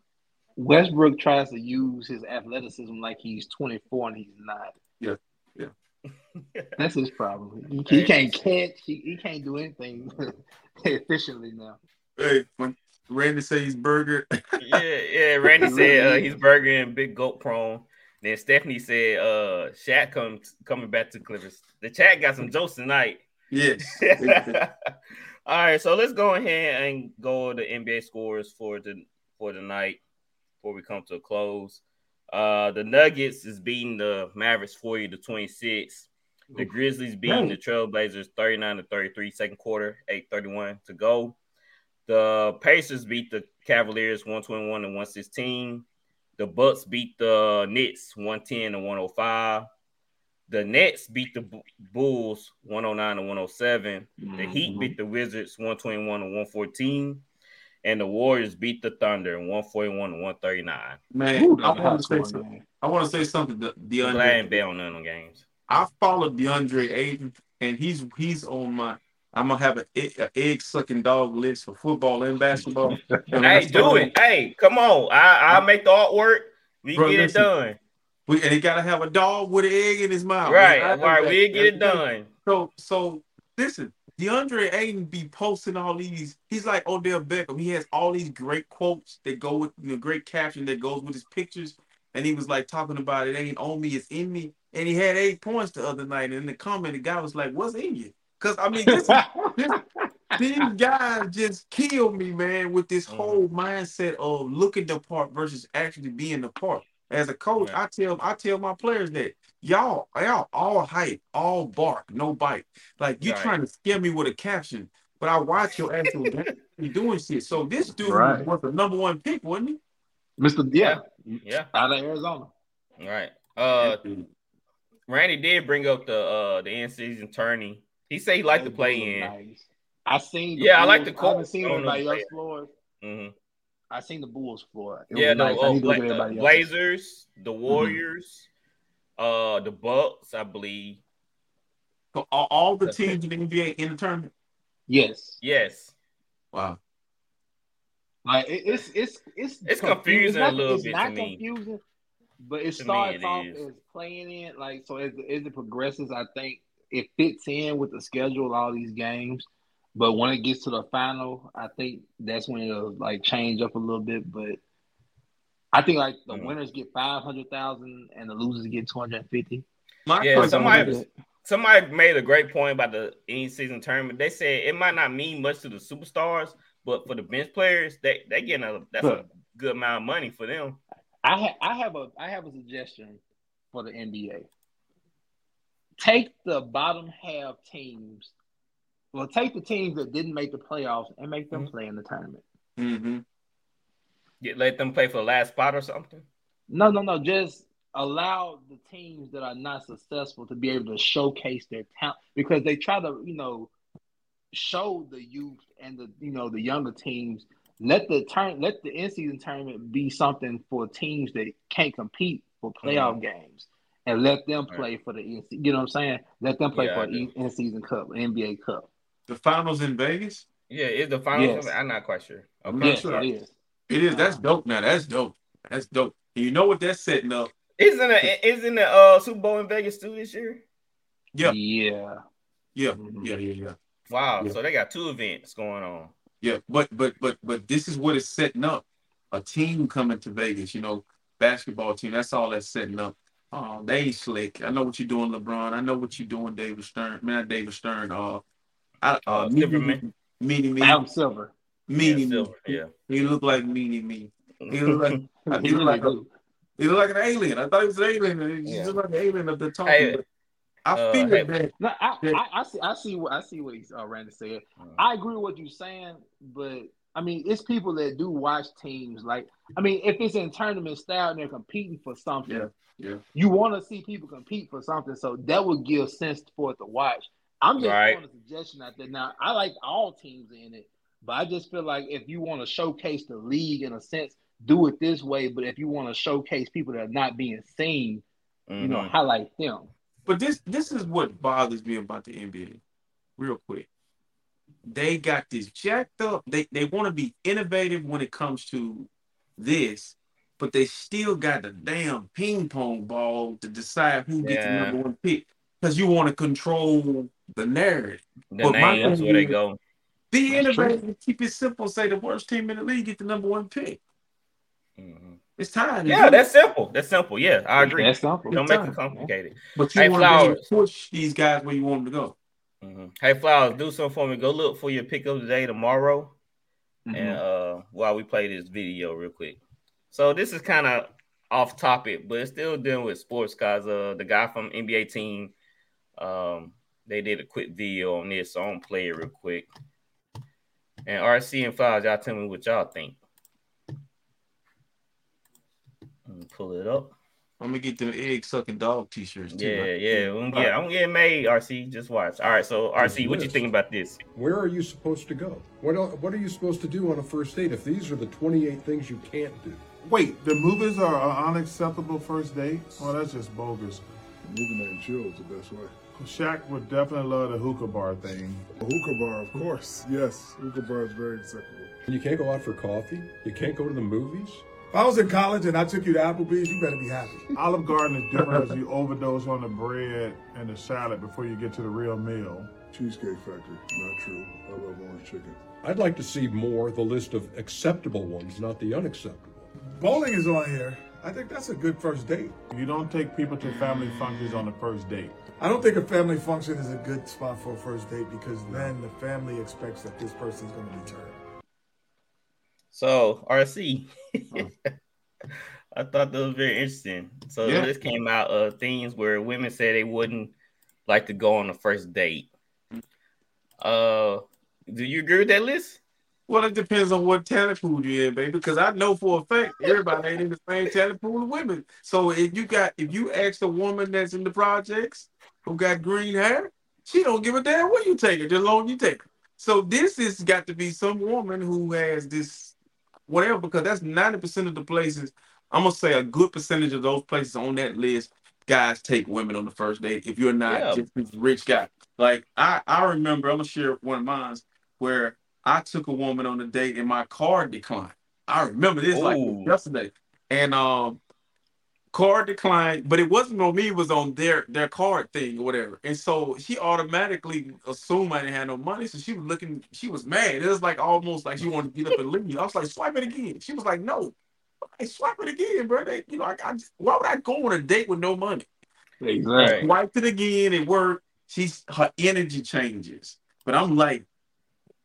Westbrook tries to use his athleticism like he's 24 and he's not.
Yeah, yeah.
That's his problem. He, he can't catch. He, he can't do anything efficiently now.
hey, when Randy says he's burger,
yeah, yeah. Randy said uh, he's burger and big goat prone. Then Stephanie said uh Shaq come, coming back to Clippers. The chat got some jokes tonight.
yes.
All right, so let's go ahead and go to NBA scores for the for the night before we come to a close. Uh the Nuggets is beating the Mavericks 40 to 26. The Grizzlies beating the Trailblazers 39 to 33, second quarter, 8:31 to go. The Pacers beat the Cavaliers 121 to 116. The Bucks beat the Knicks 110 to 105. The Nets beat the Bu- Bulls 109 to 107. The Heat
Mhm.
beat the Wizards 121 to 114. And the Warriors beat the Thunder 141 to 139.
Man,
Ooh,
I want to say something.
game.
I want to say something. to
I'm glad I ain't
DeAndre,
bet on none of them games.
I followed DeAndre Ayton, and he's he's on my. I'm gonna have an egg sucking dog list for football and basketball. And I
Hey, do it. Hey, come on. I, I'll make the artwork. We
Bro,
get it
listen.
done.
We, and he gotta have a dog with an egg in his mouth.
Right,
Man, I
right. We'll get it done.
So, so listen, DeAndre Ayton be posting all these. He's like Odell Beckham. He has all these great quotes that go with you know, great caption that goes with his pictures. And he was like talking about it ain't on me, it's in me. And he had eight points the other night. And in the comment, the guy was like, "What's in you?" Because I mean, this, this, these guys just kill me, man, with this
Mhm.
whole mindset of looking the part versus actually being the part. As a coach,
Right.
I tell I tell my players that y'all y'all all hype, all bark, no bite. Like you
Right.
trying to scare me with a caption, but I watch your actual game you doing shit. So this dude
Right.
was the number one pick, wasn't he?
Mr. Yeah,
Yeah.
out of Arizona.
All right. Uh, Randy did bring up the uh the end season tourney. He said he liked to play in.
Nice. I seen. The
Yeah, I like
Bulls-
the
I haven't
Colts.
seen
I don't know
everybody
the
else floors.
hmm
I seen the Bulls floor. It
Yeah,
was
the,
nice. I need to
Bla-
look at
the
everybody else.
Blazers, the Warriors, uh, the Bucks, I believe.
So all, all the teams in the NBA in the tournament.
Yes,
Yes.
Wow.
like it, it's it's it's
It's
confu-
confusing
it's
a
not-
little
it's
bit
not
to me.
Confusing, but it
To
starts
it
off
is.
as playing in like so as as it progresses. I think it fits in with the schedule of all these games. But when it gets to the final, I think that's when it'll like change up a little bit. But I think like the
Mhm.
winners get five hundred thousand and the losers get two hundred and fifty.
Yeah, somebody- Somebody made a great point about the end season tournament. They said it might not mean much to the superstars, but for the bench players, they they getting a that's a good amount of money for them.
I ha- I have a I have a suggestion for the NBA. Take the bottom half teams. Well, take the teams that didn't make the playoffs and make them
Mhm.
play in the tournament.
Mm-hmm.
Get, let them play for the last spot or something.
No, no, no. Just allow the teams that are not successful to be able to showcase their talent because they try to, you know, show the youth and the you know the younger teams. Let the turn, let the in season tournament be something for teams that can't compete for playoff games, and let them
Right.
play for the in. You know what I'm saying? Let them play
Yeah,
for
do.
the in season cup, NBA cup.
The finals in Vegas.
Yeah, is the finals?
Yes.
I'm not quite sure.
I'm
Okay.
not
yes,
sure.
it is.
It is. That's dope. Now that's dope. That's dope. And you know what that's setting up?
Isn't Isn't the uh, Super Bowl in Vegas too this year?
Yeah.
Yeah.
Yeah.
Mhm.
Yeah. Yeah. Yeah.
Wow.
Yeah.
So they got two events going on.
Yeah, but but but but this is what it's setting up. A team coming to Vegas, you know, basketball team. That's all that's setting up. Oh, they slick. I know what you're doing, LeBron. I know what you're doing, David Stern. Man, David Stern. Uh, I, uh,
Uh,
Meanie
Silverman.
Me, Meanie Me,
Adam Silver.
Meanie
Yeah,
Me.
Silver, yeah.
He looked like Meanie Me. He looked like
He
he looked like a, he looked like an alien. I thought he was an alien. He
Yeah.
just like an alien of the talking.
Hey,
but I
uh,
feel
hey-
that.
No, I,
Yeah.
I, I see. I see what I see what he's uh, Randy said.
Mm.
I agree with what you're saying, but I mean, it's people that do watch teams. Like, I mean, if it's in tournament style and they're competing for something,
Yeah, yeah.
you want to see people compete for something. So that would give sense for it to watch. I'm just
Right.
throwing a suggestion out there. Now, I like all teams in it, but I just feel like if you want to showcase the league in a sense, do it this way. But if you want to showcase people that are not being seen, you know,
Mhm.
highlight them.
But this this is what bothers me about the NBA, real quick. They got this jacked up. They they want to be innovative when it comes to this, but they still got the damn ping pong ball to decide who gets the number one pick because you want to control the narrative.
The
But my
names
thing
where they go.
Be
That's
innovative. Keep it simple. Say the worst team in the league get the number one pick.
Mhm.
It's time.
Yeah,
do
that's
it.
simple. That's simple. Yeah, I agree.
That's simple.
Don't
It's
make
time.
it complicated.
But you
Hey,
want to push these guys where you want them to go.
Mhm. Hey, Flowers, do something for me. Go look for your pick of the day tomorrow.
Mhm.
and uh while we play this video real quick. So this is kind of off topic, but it's still dealing with sports guys. Uh the guy from NBA team, um, they did a quick video on this, so I'm gonna play it real quick. And RC and Flowers, y'all tell me what y'all think. Let me pull it up.
I'm gonna get them egg sucking dog t-shirts too.
Yeah,
right?
yeah, I'm gonna get, I'm getting made. RC, just watch. All right, so RC, what you think about this?
Where are you supposed to go? What are, what are you supposed to do on a first date if these are the 28 things you can't do?
Wait, the movies are an unacceptable first date? Well, that's just bogus.
Movie name chill is the best way.
Shaq would definitely love the hookah bar thing.
A hookah bar, of course. Yes, hookah bar is very acceptable.
You can't go out for coffee. You can't go to the movies.
If I was in college and I took you to Applebee's, you better be happy.
Olive Garden is different as you overdose on the bread and the salad before you get to the real meal.
Cheesecake Factory, not true. I love orange chicken.
I'd like to see more the list of acceptable ones, not the unacceptable.
Bowling is on here. I think that's a good first date.
You don't take people to family functions on the first date.
I don't think a family function is a good spot for a first date because then the family expects that this person's going to return.
So RC, I thought that was very interesting. So
Yeah.
this came out of things where women say they wouldn't like to go on a first date. Uh, do you agree with that list?
Well, it depends on what talent pool you're in, baby. Because I know for a fact everybody ain't in the same talent pool of women. So if you got if you ask a woman that's in the projects who got green hair, she don't give a damn what you take her, just long you take her. So this has got to be some woman who has this whatever, because that's 90% of the places. I'm gonna say a good percentage of those places on that list, guys take women on the first date. If you're not
Yeah.
just this rich guy. Like I, I remember, I'm gonna share one of mine where I took a woman on a date and my card declined. I remember this like yesterday. And um card declined, but it wasn't on me, it was on their their card thing or whatever. And so she automatically assumed I didn't have no money. So she was looking, she was mad. It was like almost like she wanted to get up and leave. Me. I was like, swipe it again. She was like, no. I swipe it again, bro. They, you know, I, I just, why would I go on a date with no money?
Exactly.
Wiped it again. It worked. She's her energy changes. But I'm like,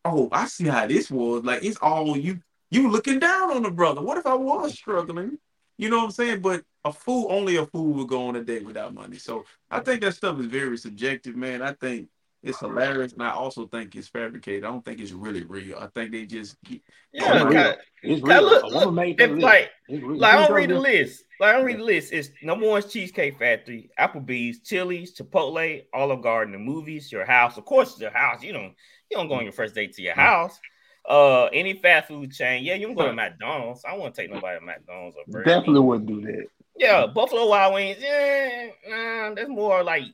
oh, I see how this was. Like it's all you. You looking down on the brother. What if I was struggling? You know what I'm saying? But a fool, only a fool would go on a date without money. So I think that stuff is very subjective, man. I think it's hilarious, and I also think it's fabricated. I don't think it's really real. I think they just
Yeah,
it's real.
kinda-
It's real.
look-
a woman made that
It's
list.
like
It's real.
Like I don't read the list. Like I don't read the list. It's number one Cheesecake Factory, Applebee's, Chili's, Chipotle, Olive Garden, the movies, your house. Of course, it's your house. You don't you don't go on your first date to your house. Uh, any fast food chain. Yeah, you can go to McDonald's. I won't take nobody to McDonald's or Burger
Definitely wouldn't do that.
Yeah, Buffalo Wild Wings. Yeah, nah, that's more like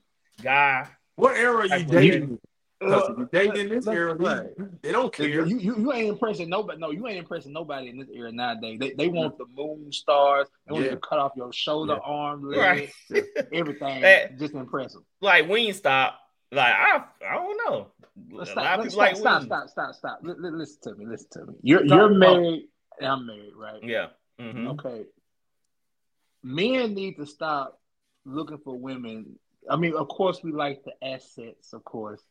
guy.
what era are you dating?
Uh,
you dating in this
let-
era,
right.
they don't care.
You, you you ain't impressing nobody. No, you ain't impressing nobody in this era nowadays. They they want the moon stars. They want
Yeah.
you to cut off your shoulder,
Yeah.
arm, leg,
Right.
everything.
That-
just impressive.
like Wingstop. Like I, I don't know.
Let's
a
stop, let's stop,
like
stop,
Wings.
stop, stop, stop. Li- li- listen to me. Listen to me. You're
Stop.
you're married. and I'm married, right?
Yeah. Mhm.
Okay. Men need to stop looking for women. I mean, of course, we like the assets, of course,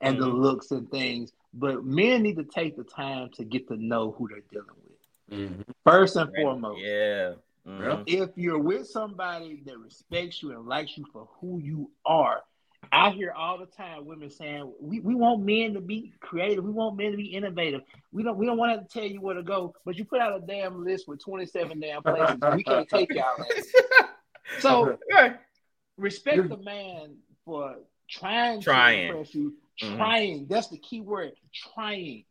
and the
Mhm.
looks and things, but men need to take the time to get to know who they're dealing with.
Mhm.
First and
Right.
foremost,
Yeah. Mhm.
if you're with somebody that respects you and likes you for who you are, I hear all the time women saying, "We, we want men to be creative. We want men to be innovative. We don't we don't want to tell you where to go, but you put out a damn list with 27 damn places. We can't take y'all. So
Right.
respect the man for trying,
Trying.
to impress you.
Mhm.
Trying. That's the key word. Trying.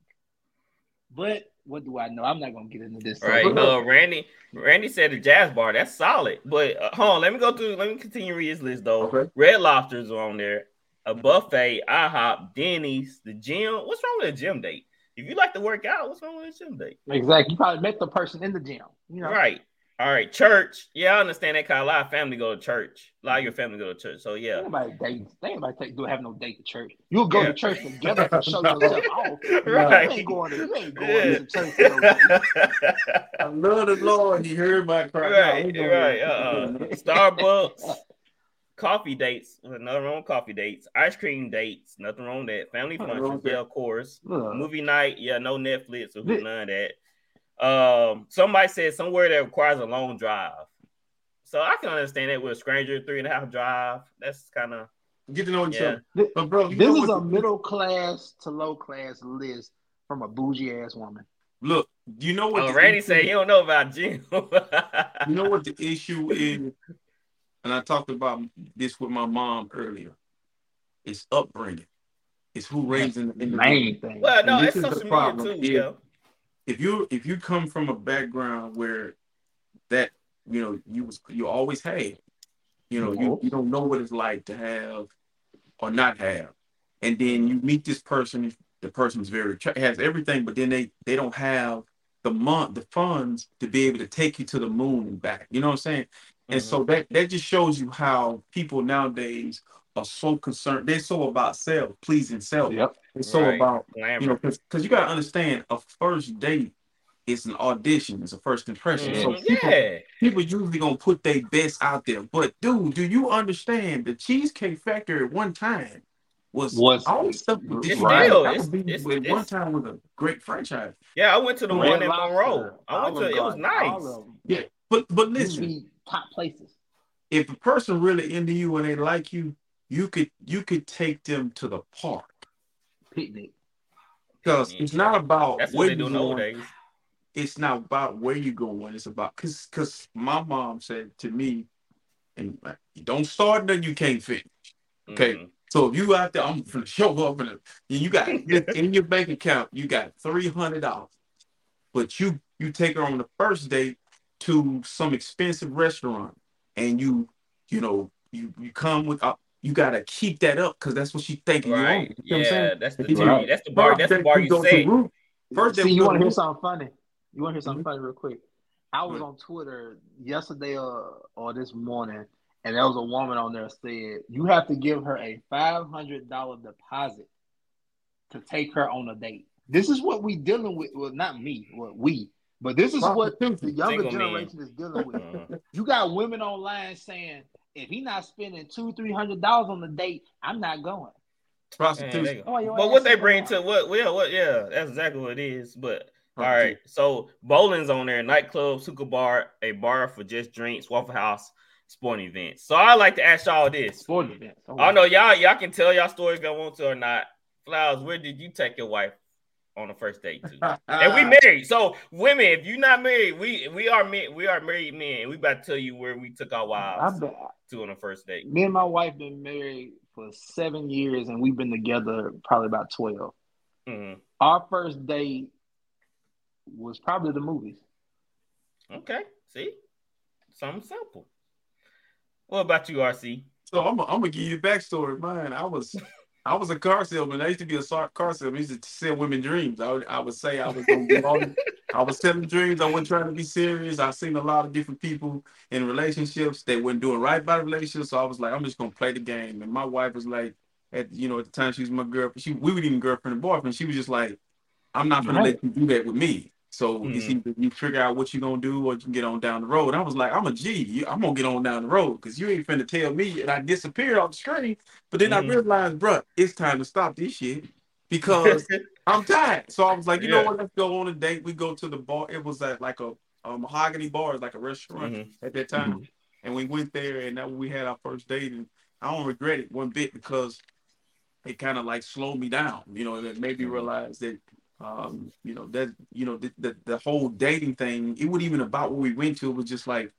But what do I know? I'm not gonna get into this.
Right. Uh, Randy. Randy said the Jazz Bar. That's solid. But uh, hold on. Let me go through. Let me continue to read his list though.
Okay.
Red Lobsters are on there. A buffet, IHOP, Denny's, the gym. What's wrong with a gym date? If you like to work out, what's wrong with a gym date?
Exactly. You probably met the person in the gym. You know.
Right. All right. Church. Yeah, I understand that. Cause a lot of family go to church. A lot of your family go to church. So yeah.
Nobody date. They ain't about take, do have no date to church. You'll go
Yeah.
to church together to show yourself off.
Right.
You ain't going to, you ain't going
Yeah.
to church. For no.
I love the Lord. He heard my cry.
right,
No,
right.
don't-
Uh, Starbucks, coffee dates. Nothing wrong with coffee dates. Ice cream dates. Nothing wrong with that. Family
Nothing wrong
functions. Yeah, of course.
Look,
Movie night. Yeah, no Netflix or
Th-
none of that. Um, somebody said somewhere that requires a long drive. So I can understand that with a stranger, three and a half drive. That's kind of
Get to know each
Yeah.
other. But bro,
This is a
the-
middle class to low class list from a bougie ass woman.
Look, you know what?
Oh,
the
Randy said he don't know about Jim.
You know what the issue is, and I talked about this with my mom earlier. It's upbringing. It's who raised in the.
Main thing.
well, no,
And
it's
this is the
social media
problem,
too.
is-
Yeah.
If you if you come from a background where that you know you was you always had, you know you, mhm. you don't know what it's like to have or not have, and then you meet this person. The person's very has everything, but then they they don't have the month the funds to be able to take you to the moon and back. You know what I'm saying? And mm-hmm. so that that just shows you how people nowadays are so concerned. They're so about self pleasing self.
Yep.
They're so
Right.
about
Glamour.
you know because you got to understand a first date is an audition. It's a first impression. So
Mhm.
people
yeah.
people usually gonna put their best out there. But dude, do you understand the Cheesecake Factory at one time was
Was-
all stuff with
It's
this
Right.
still,
that
it's,
would be-
it's,
at one time was a great franchise.
yeah. I went to the
Red
one in
Lobster,
Monroe. I went to it was nice.
all of them.
Yeah, but but
These
listen,
top places.
if a person really into you and they like you, you could you could take them to the park
Picnic.
because it's not about
That's what
where
they do
you
in
going. It's not about where you're going. It's about because because my mom said to me, and you don't start nothing you can't finish. Okay.
Mhm.
So if you out there, I'm gonna show up and you got in your bank account, you got three hundred dollars, but you you take her on the first date to some expensive restaurant, and you you know you you come with uh, you gotta keep that up because that's what she thinking you
Right.
on. You know what I'm saying?
Yeah. That's the
If
bar. That's the bar. That's the
First
bar
date,
you
go to
set.
Root. First day
See, you want to
to
hear something funny? You want to hear something
Mhm.
funny real quick? I was
Right.
on Twitter yesterday or, or this morning, and there was a woman on there said you have to give her a five hundred dollar deposit to take her on a date. This is what we dealing with. Well, not me, well, we, but this is what the younger generation is dealing with.
Mhm.
You got women online saying if he not spending two, three hundred dollars on the date, I'm not going.
Prostitution.
they-
Oh, your
But what they bring to what? Yeah, what? Yeah, that's exactly what it is. But all right, so bowling's on there, nightclub, hookah bar, a bar for just drinks, Waffle House, sporting events. So I like to ask y'all this.
Sporting events. Oh,
I know y'all y'all can tell y'all stories if y'all want to or not. Flowers, where did you take your wife on the first date to? and we married. So women, if you're not married, we we are men, we are married men. and We about to tell you where we took our wives
been,
to on the first date.
me and my wife been married for seven years, and we've been together probably about twelve.
Mhm.
Our first date was probably the movies.
Okay, see, something simple. What about you, RC?
So I'm, I'm gonna give you the backstory. Mine, I was, I was a car salesman. I used to be a car salesman. I used to sell women dreams. I would, I would say I was, gonna I was selling dreams. I wasn't trying to be serious. I've seen a lot of different people in relationships that weren't doing right by the relationship. So I was like, I'm just gonna play the game. And my wife was like, at you know, at the time she was my girlfriend. She we were even girlfriend and boyfriend. She was just like, I'm not gonna
Right.
let you do that with me. So
Mhm.
it's either you figure out what you're gonna do or you can get on down the road. I was like, I'm a G, I'm gonna get on down the road because you ain't finna tell me and I disappeared off the screen. But then
Mhm.
I realized, bruh, it's time to stop this shit because I'm tired. So I was like, you know what? Let's go on a date. We go to the bar. It was at like a, a mahogany bar, it's like a restaurant
Mhm.
at that time. And we went there and that we had our first date. And I don't regret it one bit because it kind of like slowed me down. You know, it made me
Mhm.
realize that um, you know, that you know, the, the the whole dating thing, it wasn't even about what we went to, it was just like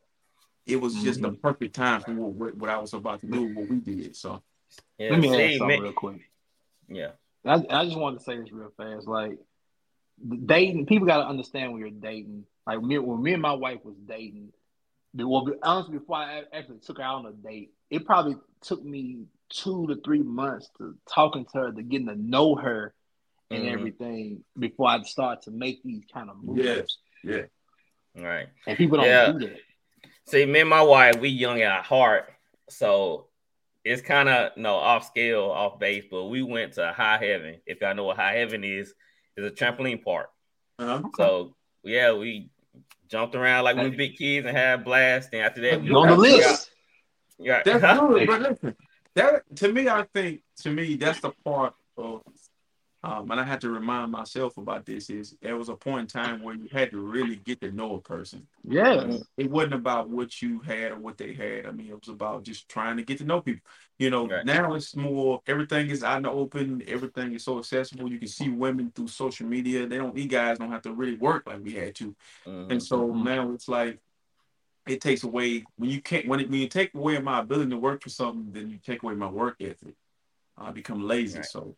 it was just the perfect time for what, what, what I was about to do, what we did. So
Yeah,
Let me
see,
ask something
man-
real quick.
yeah.
I, I just wanted to say this real fast. Like dating, people got to understand when you're dating. Like me, when me and my wife was dating, the- well, be- honestly, before I actually took her out on a date, it probably took me two to three months to talking to her, to getting to know her and
Mhm.
everything before I start to make these kind of moves.
Yes. yeah.
All right.
And people don't
Yeah.
do that.
See, me and my wife, we young at heart, so it's kind of no off scale, off base. But we went to High Heaven. If y'all know what High Heaven is, it's a trampoline park.
Uh-huh.
So yeah, we jumped around like we were big kids and had a blast. And after that, we
on the list.
Yeah,
That's
yeah.
good, but listen, that to me, I think to me that's the part of, um, and I had to remind myself about this is there was a point in time where you had to really get to know a person.
Yes.
It wasn't about what you had or what they had. I mean, it was about just trying to get to know people. You know,
Right.
now it's more everything is out in the open. Everything is so accessible. You can see women through social media. They don't. These guys don't have to really work like we had to.
Mhm.
And so
Mhm.
now it's like it takes away when you can't when it, when you take away my ability to work for something, then you take away my work ethic. I become lazy.
Right.
So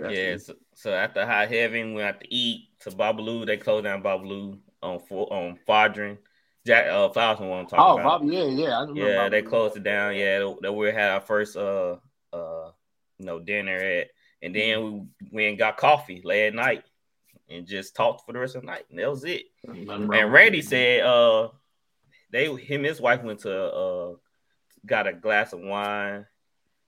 yeah,
Yeah, so, so after High Heaven, we went out to eat to Babalu. They closed down Babalu on on Fondren. Jack uh the one I'm talking
Oh,
about.
Bobby, yeah, yeah.
Yeah, they closed it down. Yeah, that- we had our first uh uh you know dinner at, and then we went and got coffee late at night and just talked for the rest of the night, and that was it. And Randy said uh they him and his wife went to uh got a glass of wine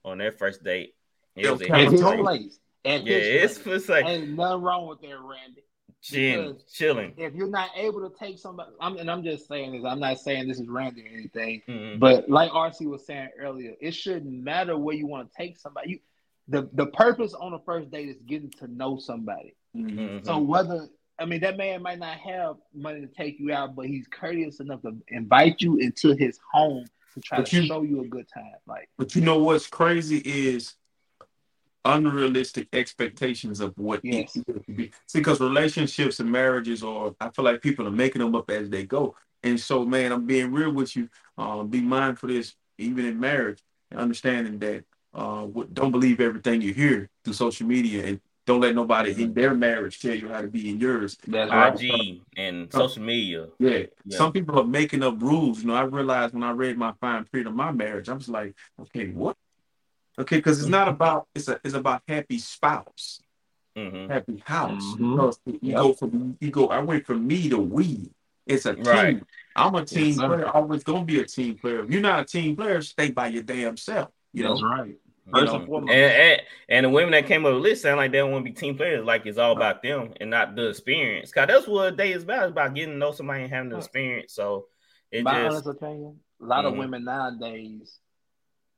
on their first date. It was a
Kevin
at his
Hendrix.
Told-
place. At
Yeah, it's
place.
it's like
Ain't nothing wrong with that, Randy.
chin, chilling.
If you're not able to take somebody, I'm, and I'm just saying this. I'm not saying this is Randy or anything,
Mhm.
but like RC was saying earlier, it shouldn't matter where you want to take somebody. You, the the purpose on the first date is getting to know somebody.
Mhm.
Mhm.
So whether I mean that man might not have money to take you out, but he's courteous enough to invite you into his home to try
But
to
you-
show you a good time. Like
But you know what's crazy is unrealistic expectations of what it
Yes.
is to be. See, because relationships and marriages are, I feel like people are making them up as they go. And so, man, I'm being real with you. Um, be mindful of this, even in marriage, and understanding that uh, don't believe everything you hear through social media, and don't let nobody in their marriage tell you how to be in yours.
that's right.
IG and social media.
Yeah.
Yeah.
Some people are making up rules. You know, I realized when I read my fine print of my marriage, I was like, okay, what? Okay, because it's not about it's a it's about happy spouse,
hmm
happy house.
Mhm.
Because you
Yep.
go from you go. I went from me to we. It's a team.
Right.
I'm a team
sir.
player. Always gonna be a team player. If you're not a team player, stay by your damn self. You
That's
know.
right.
You
First
know,
and foremost.
And, and and the women that came up with the list sound like they don't want to be team players. Like it's all about them and not the experience. Cause that's what a day is about. It's about getting to know somebody and having the experience. So it
my
just
honest opinion, a lot
Mhm.
of women nowadays,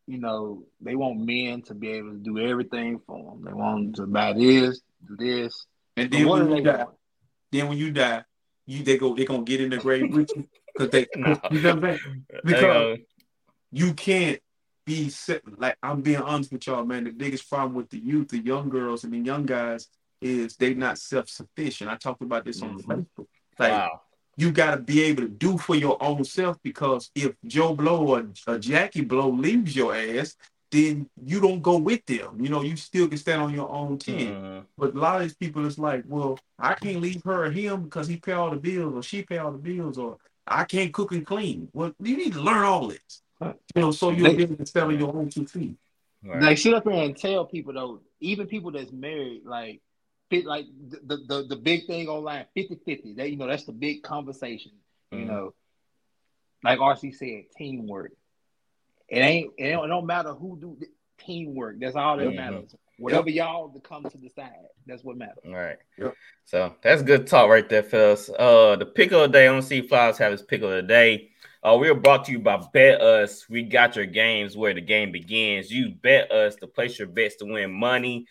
you know, they want men to be able to do everything for them. They want them to buy this, do this.
and then when you
they
die,
want?
then when you die, you they go they gonna get in the grave with you because they
No.
you know what I'm saying? Because you can't be set like I'm being honest with y'all, man. The biggest problem with the youth, the young girls and the young guys is they not self-sufficient. I talked about this on
Mhm.
Facebook. Like
wow.
You gotta be able to do for your own self because if Joe Blow or, or Jackie Blow leaves your ass, then you don't go with them. You know, you still can stand on your own 10
Mhm.
But a lot of these people is like, well, I can't leave her or him because he pay all the bills or she pay all the bills or I can't cook and clean. Well, you need to learn all this. You know, so you'll
They-
be able to stand on your own two feet.
Right.
They sit up here and tell people though, even people that's married, like fit like the the, the big thing online, 50-50. That you know, that's the big conversation. You
Mhm.
know, like RC said, teamwork. It ain't it don't, it don't matter who do the- teamwork. That's all that
Mhm.
matters. Whatever y'all to come to decide, that's what matters.
All right.
Yep.
So that's good talk right there, fellas. Uh, the pick of the day on C Flowers have his pick of the day. Uh, we are brought to you by BetUS. We got your games where the game begins. You bet us to place your bets to win money.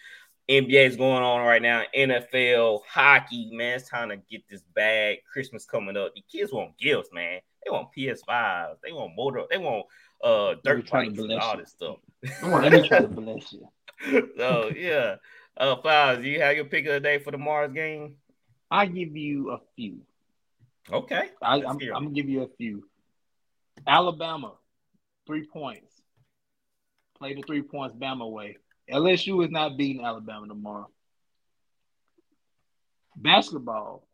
NBA is going on right now. NFL, hockey, man. It's time to get this bag. Christmas coming up. The kids want gifts, man. They want PS5s. They want motor. They want uh dirt
trying
bikes and all this stuff.
Let me try to bless you.
so yeah. Uh Flowers, you have your pick of the day for the Mars game?
I give you a few.
Okay.
I. I'm gonna give you a few. Alabama, three points. Play the three points Bama way. LSU is not beating Alabama tomorrow. Basketball,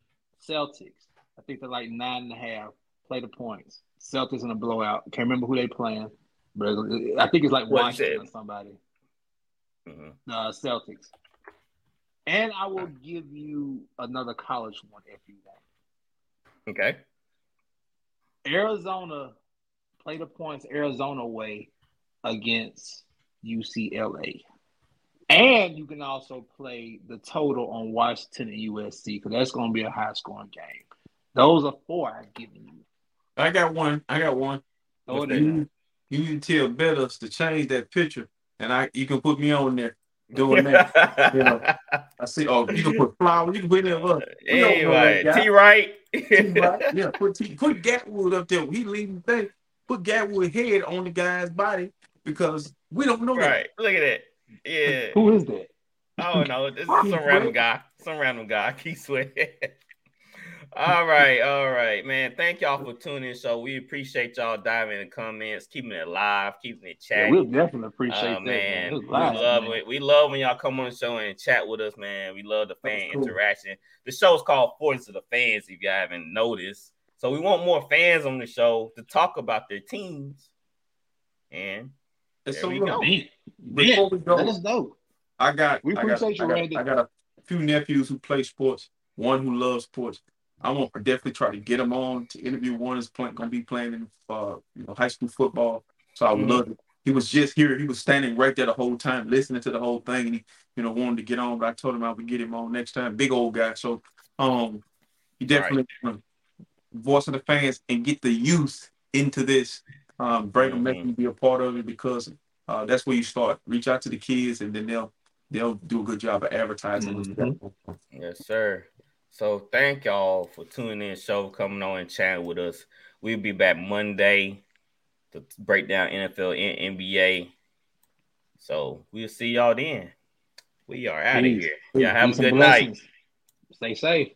Celtics. I think they're like nine and a half. Play the points. Celtics in a blowout. Can't remember who they playing, but I think it's like Washington or somebody.
Mhm.
Uh, Celtics. And I will give you another college one if you want.
Okay.
Arizona play the points Arizona way against UCLA. And you can also play the total on Washington and USC because that's going to be a high scoring game. Those are four I've given you.
I got one. I got one.
Throw it
you,
in.
you need to tell BetUS to change that picture, and I you can put me on there doing that. you know, I see. Oh, you can put flowers. You can put them up. We don't know that
anyway. T right.
T-Right. Yeah, put T, put Gatwood up there. He leading the thing. Put Gatwood head on the guy's body because we don't know that.
right. Look at that. Yeah.
Who is that?
Oh no, this is some random guy. Some random guy. Keith Sweat. all right, all right, man. Thank y'all for tuning. So we appreciate y'all diving in the comments, keeping it live, keeping it
Yeah,
chatting.
we'll definitely appreciate
Uh,
that,
man,
man. It
we love
man.
it. We love when y'all come on the show and chat with us, man. We love the fan
cool.
interaction. The show's called Voice of the Fans, if y'all haven't noticed. So we want more fans on the show to talk about their teams. And
And
There
so
we
look,
go.
Man,
before we go,
let us know.
I got,
We
I got,
appreciate you,
I got,
Randy.
I got a few nephews who play sports. One who loves sports. I'm gonna definitely try to get them on to interview. One is playing, gonna be playing in uh, you know, high school football. So I would
Mhm.
love it. He was just here. He was standing right there the whole time, listening to the whole thing, and he, you know, wanted to get on. But I told him I would get him on next time. Big old guy. So, um, he definitely wanna voice of the fans and get the youth into this. Um, bring them, make
Mhm.
them be a part of it because uh, that's where you start. Reach out to the kids, and then they'll they'll do a good job of advertising. what's
Mhm.
Yes, sir. So thank y'all for tuning in, show coming on and chatting with us. We'll be back Monday to break down NFL and NBA. So we'll see y'all then. We are out of here. Y'all have
Peace
a good night.
Stay safe.